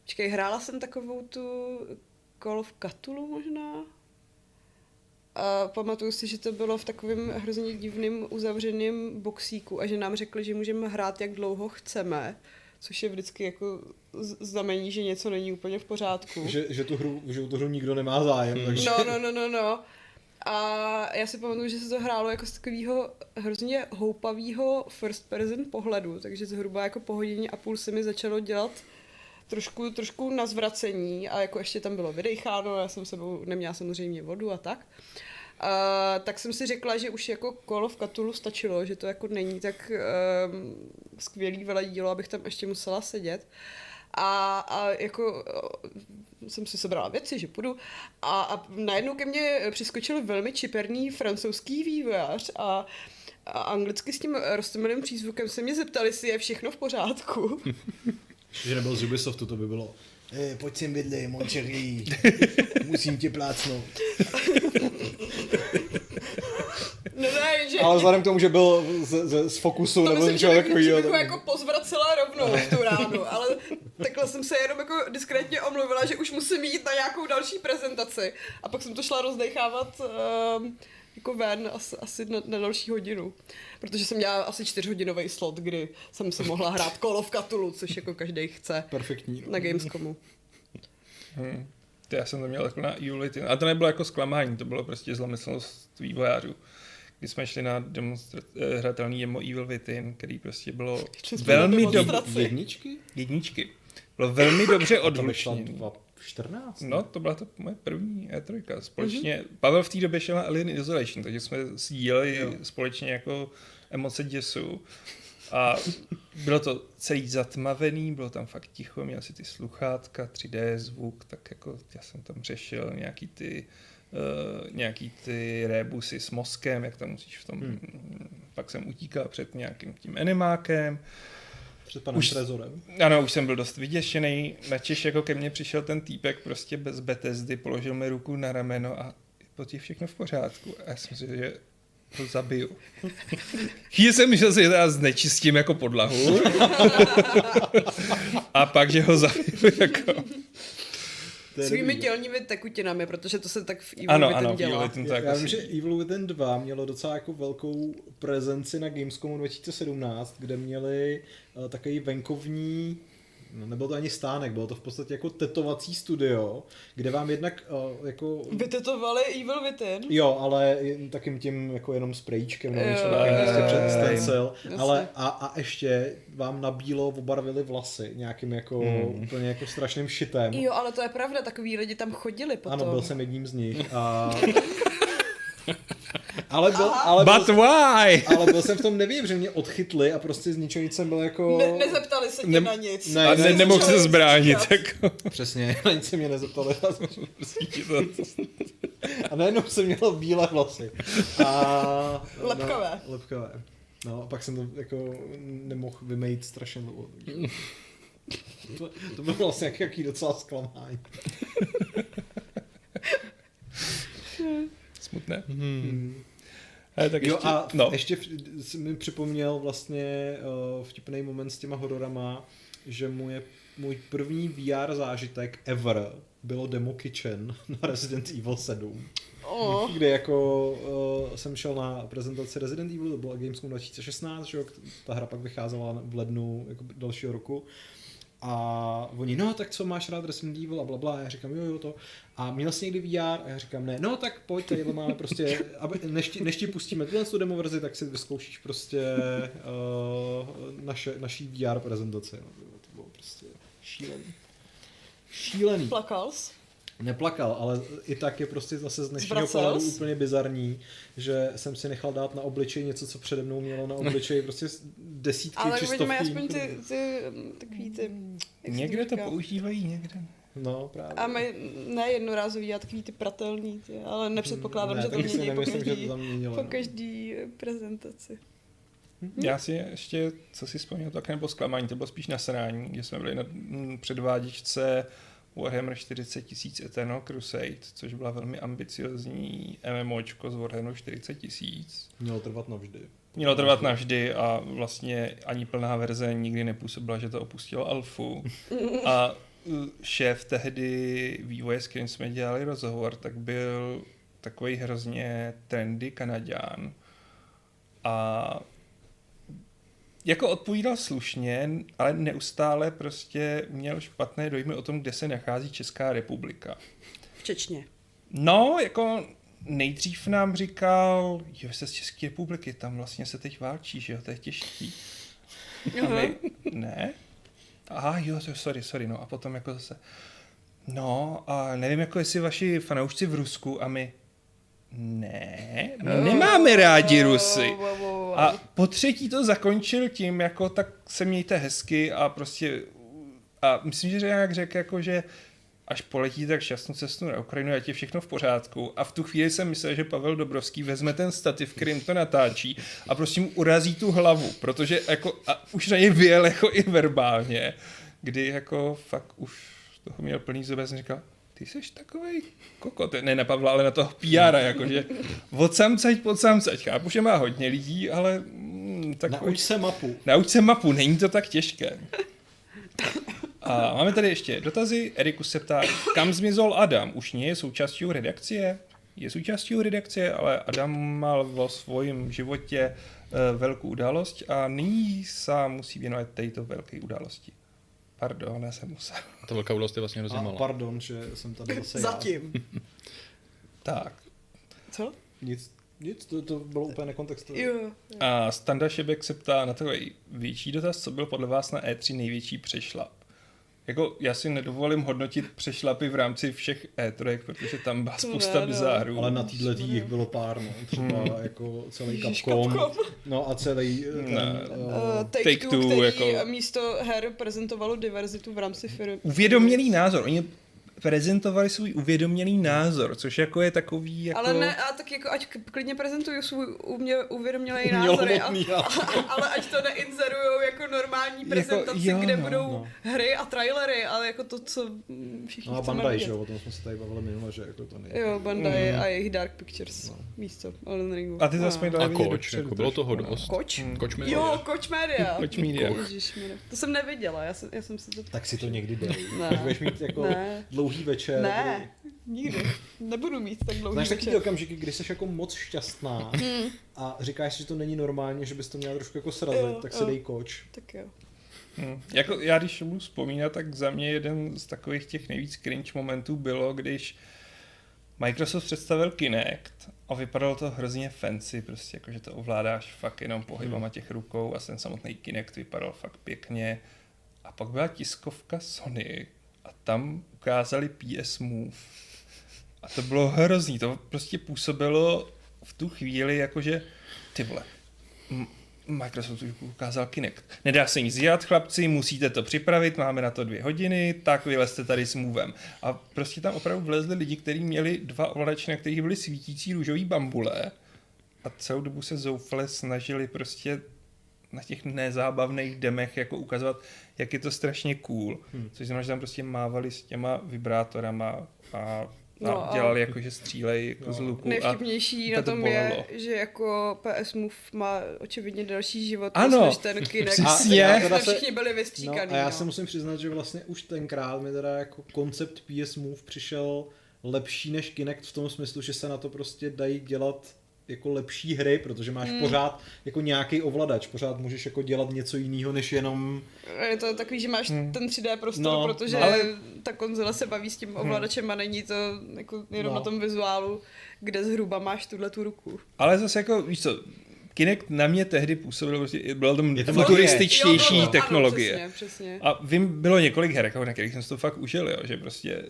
Počkej, hrála jsem takovou tu Call of Cthulhu možná? A pamatuju si, že to bylo v takovém hrozně divným uzavřeném boxíku a že nám řekli, že můžeme hrát jak dlouho chceme, což je vždycky jako znamení, že něco není úplně v pořádku. Že, že, tu hru, že o tu hru nikdo nemá zájem, takže... No, no, no, no, no. A já si pamatuju, že se to hrálo jako z takového hrozně houpavého first person pohledu, takže zhruba jako po hodině a půl se mi začalo dělat trošku, trošku na zvracení a jako ještě tam bylo vydecháno, já jsem sebou neměla samozřejmě vodu a tak. A, tak jsem si řekla, že už jako Call of Cthulhu stačilo, že to jako není tak um, skvělý veledílo, abych tam ještě musela sedět. A, a jako eh, jsem si sebrala věci, že půjdu. A, a najednou ke mně přiskočil velmi čiperný francouzský vývojář a, a anglicky s tím roztomilým přízvukem se mě zeptali, jestli je všechno v pořádku. Že nebyl z Ubisoftu, to by bylo. Hey, pojď sem bydli, mon chéri. musím tě plácnout. No ne, že... Ale vzhledem k tomu, že byl z, z, z fokusu to nebo myslím, že že takového. tak- jako pozvracela rovnou v tu ránu, ale takhle jsem se jenom jako diskrétně omluvila, že už musím jít na nějakou další prezentaci. A pak jsem to šla rozdechávat um, jako ven asi, asi na, na další hodinu. Protože jsem měla asi čtyřhodinový slot, kdy jsem se mohla hrát Call of Cthulhu, což jako každý chce Perfektní. no. na Gamescomu. Hmm. To já jsem to měl jako na Ulity. A to nebylo jako zklamání, to bylo prostě zlomyslnost vývojářů. Když jsme šli na demonstra- eh, hratelný demo Evil Within, který prostě bylo na velmi dobře... Jedničky? Jedničky. Bylo velmi dobře odhlučněný. 2014. No, to byla to moje první E3. Společně, mm-hmm. Pavel v té době šel na Alien Isolation, takže jsme sdíleli Jo. společně jako emoce děsu. A bylo to celý zatmavený, bylo tam fakt ticho, měl si ty sluchátka, 3D zvuk, tak jako já jsem tam řešil nějaký ty uh, nějaký ty rébusy s mozkem, jak tam musíš v tom, hmm. pak jsem utíkal před nějakým tím animákem, Před panem Už- Trezorem. ano, už jsem byl dost vyděšený. Načež jako ke mně přišel ten týpek prostě bez Bethesdy, položil mi ruku na rameno a po všechno v pořádku. A já jsem si, že ho zabiju. Chvíli jsem myslel, že já znečistím jako podlahu. a pak, že ho zabiju jako... To Svými tělními tekutinami, protože to se tak v Evil Ano, Within ano, dělá. Evil Within to Já, jako vím, si- že Evil Within 2 mělo docela jako velkou prezenci na Gamescomu 2017, kde měli uh, takový venkovní No, nebyl to ani stánek, bylo to v podstatě jako tetovací studio, kde vám jednak uh, jako... Vytetovali Evil Within? Jo, ale takým tím jako jenom sprejčkem nebo Jo, něco jo, takovým jo, prostě jo, před jo. stencil, ale a, a ještě vám na bílo obarvili vlasy nějakým jako Hmm. úplně jako strašným šitem. Jo, ale to je pravda, takový lidi tam chodili potom. Ano, byl jsem jedním z nich a... ale byl, ale But byl, why? ale byl jsem v tom nevím, že mě odchytli a prostě z ničeho nic jsem byl jako... Ne, nezeptali se tě Ne- na nic. ne, A ne, ne, nemohl se zbránit. Jako. Přesně, na nic se mě nezeptali. a najednou jsem měl bílé vlasy. A... Lepkavé. No, lepkavé. No a pak jsem to jako nemohl vymejt strašně dlouho. To, to bylo vlastně jak, jaký docela zklamání. Smutné. Hmm. Ale tak Jo ještě, a no. ještě jsi mi připomněl vlastně uh, vtipný moment s těma hororama, že můj, můj první VR zážitek ever bylo Demo Kitchen na Resident Evil 7. O, Kde jako uh, jsem šel na prezentaci Resident Evil, to bylo Gamescom 2016, že jo, ta hra pak vycházela v lednu jako dalšího roku. A oni, no tak co máš rád Resident Evil a bla, bla. A já říkám, jo, jo, to. A měl jsi někdy VR? A já říkám, ne. No tak pojď, tady máme prostě, aby, než, ti, než ti pustíme tuhle tu demo verzi, tak si vyzkoušíš prostě uh, naše, naší VR prezentaci. No, to bylo prostě šílený. Šílený. plakal? Neplakal, ale i tak je prostě zase z dnešního pohledu úplně bizarní, že jsem si nechal dát na obličej něco, co přede mnou mělo na obličeji prostě desítky Ale či stovky. aspoň ty, ty, takový ty... Někde to používají, někde. No, právě. A my ne jednorázový, a takový ty pratelný, ty, ale nepředpokládám, Ne, že to mění po nemyslím, že to každý, tam měnilo. po každý eh, prezentaci. Já si ještě, co si vzpomněl, tak nebylo zklamání, to bylo spíš nasrání, kde jsme byli na předváděčce Warhammer 40 tisíc Eternal Crusade, což byla velmi ambiciozní MMOčko z Warhammeru 40 tisíc. Mělo trvat navždy. Mělo trvat navždy a vlastně ani plná verze nikdy nepůsobila, že to opustilo alfu. A uh, šéf tehdy vývoje, s kterým jsme dělali rozhovor, tak byl takový hrozně trendy Kanaďán. A jako odpovídal slušně, ale neustále prostě měl špatné dojmy o tom, kde se nachází Česká republika. V Čečně. No, jako nejdřív nám říkal, jo, jste z České republiky, tam vlastně se teď válčí, že jo, to je těžký. A my, ne? Aha, jo, sorry, sorry, no a potom jako zase, no a nevím, jako jestli vaši fanoušci v Rusku a my, ne, my nemáme rádi Rusy. A po třetí to zakončil tím, jako tak se mějte hezky a prostě a myslím, že nějak řekl jako, že až poletí tak šťastnou cestu na Ukrajinu, ať je všechno v pořádku. A v tu chvíli jsem myslel, že Pavel Dobrovský vezme ten stativ, kterým to natáčí a prostě mu urazí tu hlavu, protože jako, a už na něj vyjel jako i verbálně, kdy jako fakt už toho měl plný jsem říkal, ty jsi takovej kokot, ne na Pavla, ale na toho PR, jakože od samcať pod samcať. Chápu, že má hodně lidí, ale mm, takový... Nauč se mapu. Nauč se mapu, není to tak těžké. A máme tady ještě dotazy. Erikus se ptá, kam zmizol Adam? Už nie je součástí redakcie? Je součástí redakcie, ale Adam mal vo svém životě uh, velkou událost a nyní se musí věnovat této velké události. Pardon, já jsem musel. A ta velká událost je vlastně hrozně malá. pardon, že jsem tady zase já. Zatím. Tak. Co? Nic, nic, to, to bylo úplně nekontextové. Jo. A Standa Šebek se ptá na takový větší dotaz, co byl podle vás na E3 největší přešlap? Jako, já si nedovolím hodnotit přešlapy v rámci všech E3, protože tam byla spousta ne, no. bizárů. Ale na této jich bylo pár, no. Třeba jako celý Ježiš, Capcom. Capcom. No a celý ten, Ne. Uh, uh, Take, Take Two, Two, který jako- místo her prezentovalo diverzitu v rámci firmy. Uvědomělý názor. Oni prezentovali svůj uvědomělý názor, což jako je takový jako... Ale ne, a tak jako ať klidně prezentují svůj umě, uvědomělý názor. ale ať to neinzerujou jako normální prezentaci, jo, kde no, budou no. hry a trailery, ale jako to, co mm, všichni No a Bandai, že jo, o tom jsme se tady bavili minule, že jako to nejde. Jo, Bandai Mhm. a jejich Dark Pictures No. místo Elden Ringu. A ty to aspoň dali A vidět koč, jako bylo toho trošku, no. dost. Koč? Hmm. Koč mi Jo, Koč Media. Koč Media. To jsem neviděla, já jsem, já jsem si to... Tak si to někdy dej. Ne. Budeš mít jako Ne. Dlouhý večer. Ne, nikdy. Nebudu mít tak dlouhý Znáš večer. okamžiky, kdy jsi jako moc šťastná a říkáš si, že to není normálně, že bys to měla trošku jako srazit, Jo, tak jo. se dej koč. Tak jo. Hmm. Jako já když budu vzpomínat, tak za mě jeden z takových těch nejvíc cringe momentů bylo, když Microsoft představil Kinect a vypadalo to hrozně fancy, prostě jako, že to ovládáš fakt jenom pohybama těch rukou a ten samotný Kinect vypadal fakt pěkně. A pak byla tiskovka Sony a tam ukázali PS Move. A to bylo hrozný, to prostě působilo v tu chvíli jakože, ty vole, Microsoft už ukázal Kinect. Nedá se nic dělat, chlapci, musíte to připravit, máme na to dvě hodiny, tak vylezte tady s Movem. A prostě tam opravdu vlezli lidi, kteří měli dva ovladače, na kterých byly svítící růžový bambule a celou dobu se zoufale snažili prostě na těch nezábavných demech jako ukazovat, jak je to strašně cool. Hmm. Což znamená, že tam prostě mávali s těma vibrátorama a a No a- dělali jako, že střílej jako z luku. A Nejvtipnější na to tom bolelo. je, že jako PS Move má očividně delší život Ano, než ten Kinect. přesně. A A se- všichni byli No vystříkaný. a já se musím přiznat, že vlastně už tenkrát mi teda jako koncept PS Move přišel lepší než Kinect v tom smyslu, že se na to prostě dají dělat jako lepší hry, protože máš Hmm. pořád jako nějaký ovladač, pořád můžeš jako dělat něco jiného, než jenom Je to takový, že máš Hmm. ten 3D prostor, No, protože ale- ta konzole se baví s tím ovladačem a není to jako jenom No. na tom vizuálu, kde zhruba máš tuhle tu ruku. Ale zase jako, víš co, Kinect na mě tehdy působil, prostě, byla to Je to futurističtější Jo, bylo technologie. Ano, přesně, přesně. A vím, bylo několik her, jako na kterých jsem si to fakt užil, jo, že prostě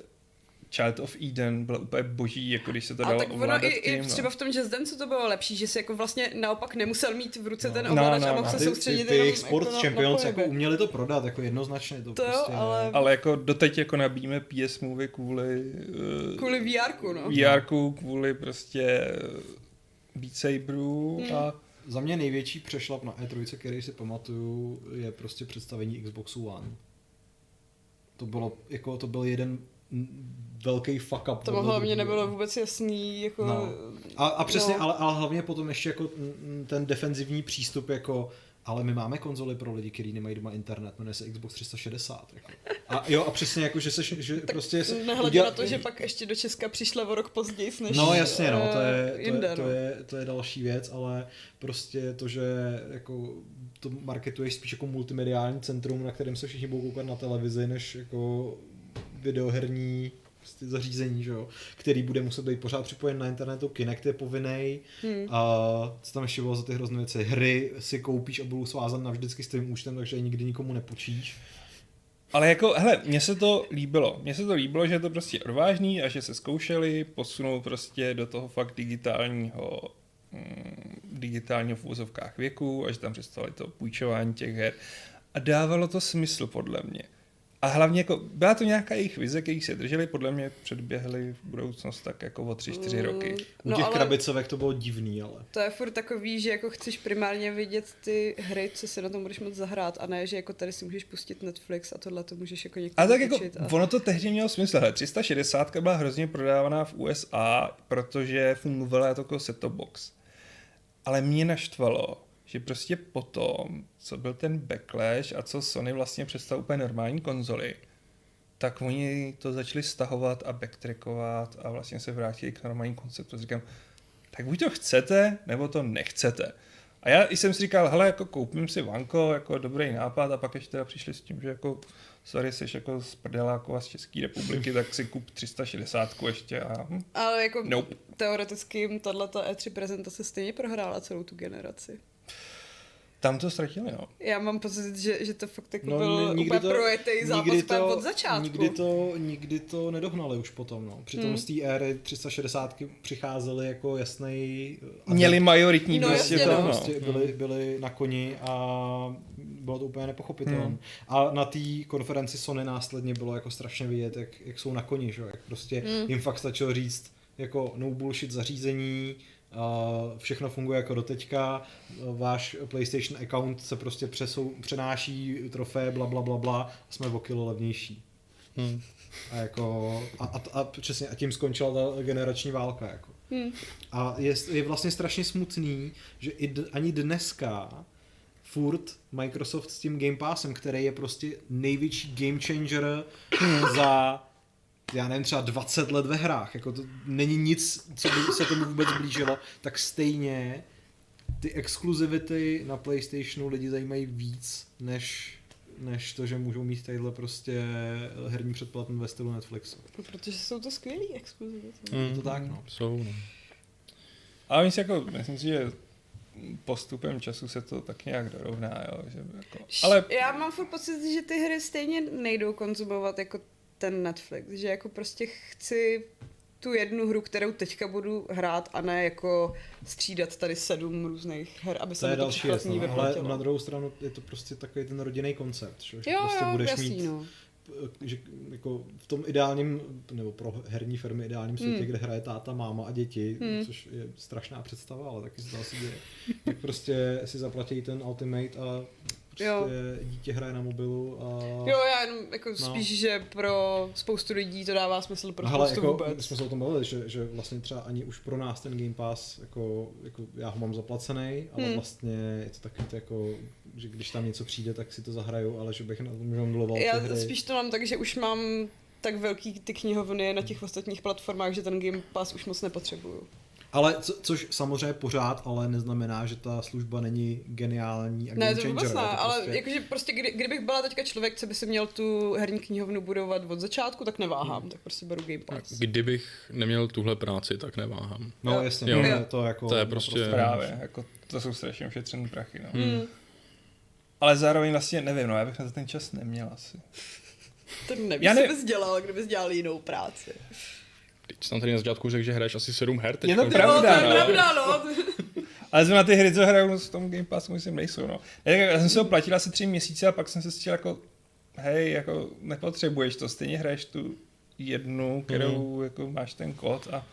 Child of Eden byla úplně boží, jako když se to A dalo tak ono ovládat i, tím. i no. třeba v tom Just Dance to bylo lepší, že si jako vlastně naopak nemusel mít v ruce ten No, ovladač no, a no. mohl A se ty, soustředit ty, ty jenom jejich Sport jako na, Champions na jako pohyby. uměli to prodat, jako jednoznačně to, To jo, prostě... ale- Ale jako doteď jako nabíjíme PS Movie kvůli, uh, Kvůli VR, no. VR, kvůli prostě uh, Beat Saberu Hmm. a Za mě největší přešlap na E3, který si pamatuju, je prostě představení Xboxu One. To bylo, jako, to byl jeden velký fuck up. To hlavně druhýho. nebylo vůbec jasný, jako... No. A, a přesně, No. ale, ale hlavně potom ještě jako ten defenzivní přístup, jako ale my máme konzoly pro lidi, kteří nemají doma internet, jmenuje se Xbox 360. Jako. A jo, a přesně jako, že, seš, že prostě... se Nehledě uděla- na to, že pak ještě do Česka přišla o rok později, než No jasně, no, to je, eh, to, jinde, je, to, no. je, to je další věc, ale prostě to, že jako to marketuješ spíš jako multimediální centrum, na kterém se všichni budou koukat na televizi, než jako videoherní prostě zařízení, že jo, který bude muset být pořád připojen na internetu, Kinect je povinný Hmm. a co tam ještě bylo za ty hrozné věci, hry si koupíš a budou svázat navždycky s tvým účtem, takže je nikdy nikomu nepůjčíš. Ale jako, hele, mně se to líbilo. Mně se to líbilo, že je to prostě odvážný a že se zkoušeli posunout prostě do toho fakt digitálního mm, digitálního v úzovkách věku a že tam představili to půjčování těch her. A dávalo to smysl podle mě. A hlavně jako, byla to nějaká jejich vize, kterých se drželi, podle mě předběhli v budoucnost tak jako o 3-4 roky. U No, těch ale krabicovek to bylo divný, ale... to je furt takový, že jako chceš primárně vidět ty hry, co si na tom budeš moc zahrát a ne, že jako tady si můžeš pustit Netflix a tohle to můžeš jako někdo A tak jako, a... ono to tehdy mělo smysl. Hele, 360 byla hrozně prodávaná v USA, protože fungovala jako set-top box. Ale mě naštvalo, že prostě potom, co byl ten backlash a co Sony vlastně představil úplně normální konzoli, tak oni to začali stahovat a backtrackovat a vlastně se vrátili k normálním konceptu. Říkám, tak buď to chcete, nebo to nechcete. A já jsem si říkal, hele, jako koupím si vanko, jako dobrý nápad a pak ještě teda přišli s tím, že jako sorry, jsi jako z prdelákova z České republiky, tak si kup 360 ještě a hm, Ale jako Nope. teoreticky jim tato E3 prezentace stejně prohrála celou tu generaci. Tam to ztratili, no. Já mám pocit, že, že to fakt jako No, byl ni- nikdy úplně to- projetej zápas to, od začátku. Nikdy to, nikdy to nedohnali už potom, no. Přitom Hmm. z té éry 360 přicházely jako jasný... Měli majoritní No, prostě jasně, to, no. no. Prostě byli, byli na koni a bylo to úplně nepochopitelné. Hmm. A na té konferenci Sony následně bylo jako strašně vidět, jak, jak jsou na koni, že? jo, jak prostě Hmm. jim fakt stačilo říct jako no bullshit zařízení, všechno funguje jako doteďka, váš PlayStation account se prostě přesou, přenáší trofé, bla bla bla bla, a jsme o kilo levnější. Hmm. A jako, a, a, a, přesně, a tím skončila ta generační válka, jako. Hmm. A je, je vlastně strašně smutný, že i d, ani dneska furt Microsoft s tím Game Passem, který je prostě největší game changer za já nevím, třeba 20 let ve hrách, jako to není nic, co by se tomu vůbec blížilo, tak stejně ty exkluzivity na Playstationu lidi zajímají víc, než, než to, že můžou mít tadyhle prostě herní předplatný ve stylu Netflixu. Protože jsou to skvělý exkluzivity. Je to tak, no. Jsou, no. Ale myslím, jako, myslím si, že postupem času se to tak nějak dorovná, jo, že jako, ale Já mám furt pocit, že ty hry stejně nejdou konzumovat jako ten Netflix, že jako prostě chci tu jednu hru, kterou teďka budu hrát a ne jako střídat tady sedm různých her, aby se To je další věc, no, ale na druhou stranu je to prostě takový ten rodinný koncept, že, že Jo, prostě jo, budeš jasný, mít no. že jako v tom ideálním, nebo pro herní firmy ideálním světě, Hmm. kde hraje táta, máma a děti, Hmm. což je strašná představa, ale taky se to asi děje, tak prostě si zaplatí ten Ultimate a prostě Jo. dítě hraje na mobilu a... Jo, já jenom jako No. spíš, že pro spoustu lidí to dává smysl, pro No, hele, spoustu jako, my vůbec. jsme se o tom bavili, že, že vlastně třeba ani už pro nás ten Game Pass, jako, jako já ho mám zaplacený, ale Hmm. vlastně je to takový to jako, že když tam něco přijde, tak si to zahraju, ale že bych na tom žongloval Já hry. spíš to mám tak, že už mám tak velký ty knihovny na těch ostatních platformách, že ten Game Pass už moc nepotřebuju. Ale co, což samozřejmě pořád, ale neznamená, že ta služba není geniální a Ne, to changer. vůbec ne, ale prostě- jakože prostě kdy, kdybych byla teďka člověk, co by si měl tu herní knihovnu budovat od začátku, tak neváhám, Hmm. tak prostě beru Game Pass. Kdybych neměl tuhle práci, tak neváhám. No Jo. jasně, Jo. to, je, Jo. to jako... To je prostě- naprosto- Právě, jako to jsou strašně ušetřený prachy, no. Hmm. Ale zároveň vlastně nevím, no, já bych na ten čas neměl asi. To nevím, Já co ne- bys dělal, kdybys dělal jinou práci. Teď jsem tady na začátku řekl, že hraješ asi 7 her teď. Je to Pravda, to je no. pravda, no. Ale jsme na ty hry, co hraju v tom Game Passu, myslím, nejsou, no. Já, já jsem si ho platil asi tři měsíce a pak jsem se cítil jako, hej, jako nepotřebuješ to, stejně hraješ tu jednu, kterou jako máš ten kód a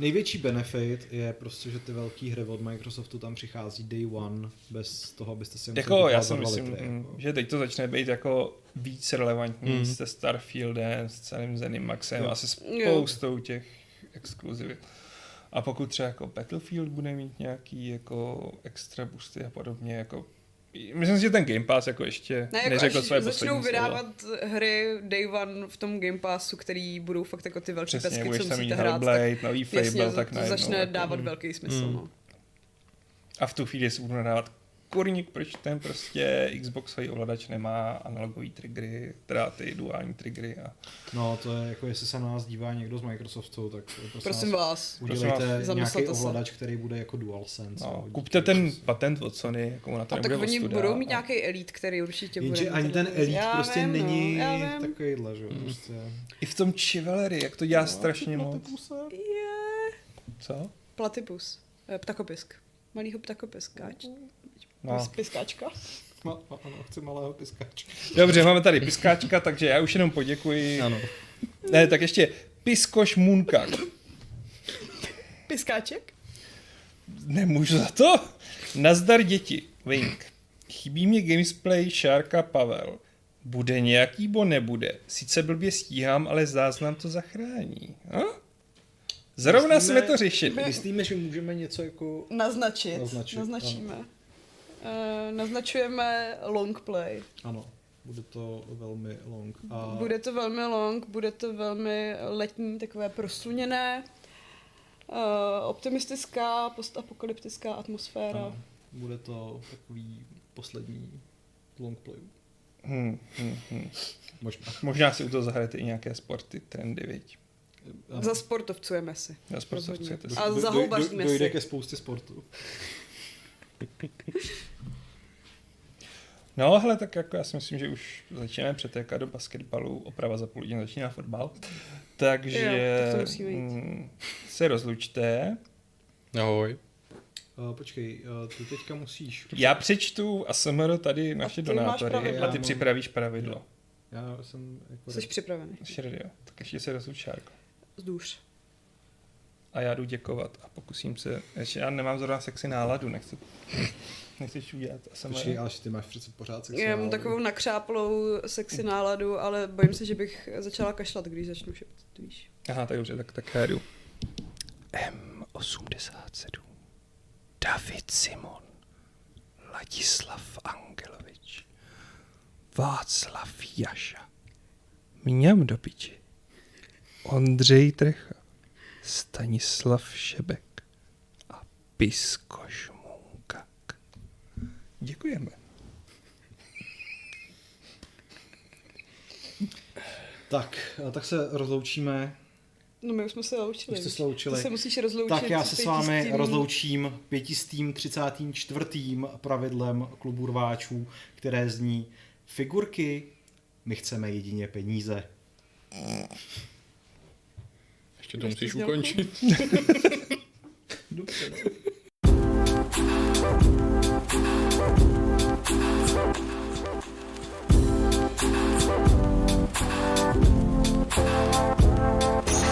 Největší benefit je prostě, že ty velké hry od Microsoftu tam přichází day one, bez toho, abyste si jako já si myslím, litry, mm, jako. že teď to začne být jako víc relevantní Mm. se Starfieldem, s celým Zenimaxem Jo. a se spoustou těch exkluzivit. A pokud třeba jako Battlefield bude mít nějaký jako extra boosty a podobně, jako Myslím si, že ten Game Pass jako ještě Ne, jako neřekl své začnou poslední vydávat hry Day One v tom Game Passu, který budou fakt jako ty velké Přesně, pesky, co musíte hrát, tak Hellblade, nový Fable, jasně, tak to najednou. začne jako, dávat mm. velký smysl. Mm. No. A v tu chvíli si budu nadávat kurník, proč ten prostě Xboxový ovladač nemá analogový triggery, teda ty duální triggery a No to je jako, jestli se na nás dívá někdo z Microsoftu, tak prosím, Prosím vás, vás. udělejte prosím vás, nějaký zamyslete se. ovladač, který bude jako DualSense. no, kupte ten patent od Sony, jako na to A tak nebude oni ostuda budou mít a- nějaký elite, který určitě bude. Jenže ani ten. Elite Já prostě vím, není no, já vím. takovýhle, že jo, prostě. I v tom Chivalry, jak to dělá strašně moc. Je. Co? Platypus. Eh, Ptakopisk. Malýho ptakopiskáč. No. No. Piskáčka. No, ano, chci malého piskačka. Dobře, máme tady piskáčka, takže já už jenom poděkuji. Ano. Ne, tak ještě Piskoš Moonkak. Piskáček? Nemůžu za to. Nazdar děti. Wink. Chybí mě gamesplay Šárka Pavel. Bude nějaký, bo nebude. Sice blbě stíhám, ale záznam to zachrání. A? Zrovna Myslíme- jsme to řešili. Myslíme, že můžeme něco jako... Naznačit. Naznačit, Naznačíme. Uh, naznačujeme long play. Ano, bude to velmi long. A Bude to velmi long, bude to velmi letní, takové prosluněné, uh, optimistická, postapokalyptická atmosféra. ano, bude to takový poslední long play. Hmm, hmm, hmm. Možná. Možná si u toho zahrajete i nějaké sporty, trendy, viď? Ano. Za sportovcujeme si. Rozhodně. chcete si. A Do- do- zahoubaříme do- Dojde si. ke spoustě sportu. No, hele, tak jako já si myslím, že už začínáme přetékat do basketbalu, oprava za půl hodiny začíná fotbal. Takže Jo, tak to mm, se rozlučte. Ahoj. Uh, počkej, uh, ty teďka musíš... Já přečtu ASMR tady naše ty máš donátory a ty Já připravíš pravidlo. Já jsem jako... Jsi připravený. Jsi ready, jo? Tak ještě se rozluč, Šárko. Zdůř. A já jdu děkovat a pokusím se, ještě já nemám zrovna sexy náladu, nechci, nechceš udělat ASMR. Počkej, ale ty máš přece pořád sexy Já mám náladu. takovou nakřáplou sexy náladu, ale bojím se, že bych začala kašlat, když začnu šeptat, víš. Aha, tak dobře, tak, tak já jdu. M87. David Simon. Ladislav Angelovič. Václav Jaša. Mňam do piči. Ondřej Trecha. Stanislav Šebek. A Piskoš Munkak. Děkujeme. Tak, tak se rozloučíme. No my už jsme se loučili. Už jste se loučili. Ty se musíš rozloučit. Tak já se s vámi pětistým- rozloučím pětistým 34. pravidlem klubu rváčů, které zní figurky, my chceme jedině peníze. Ještě to Máš musíš tu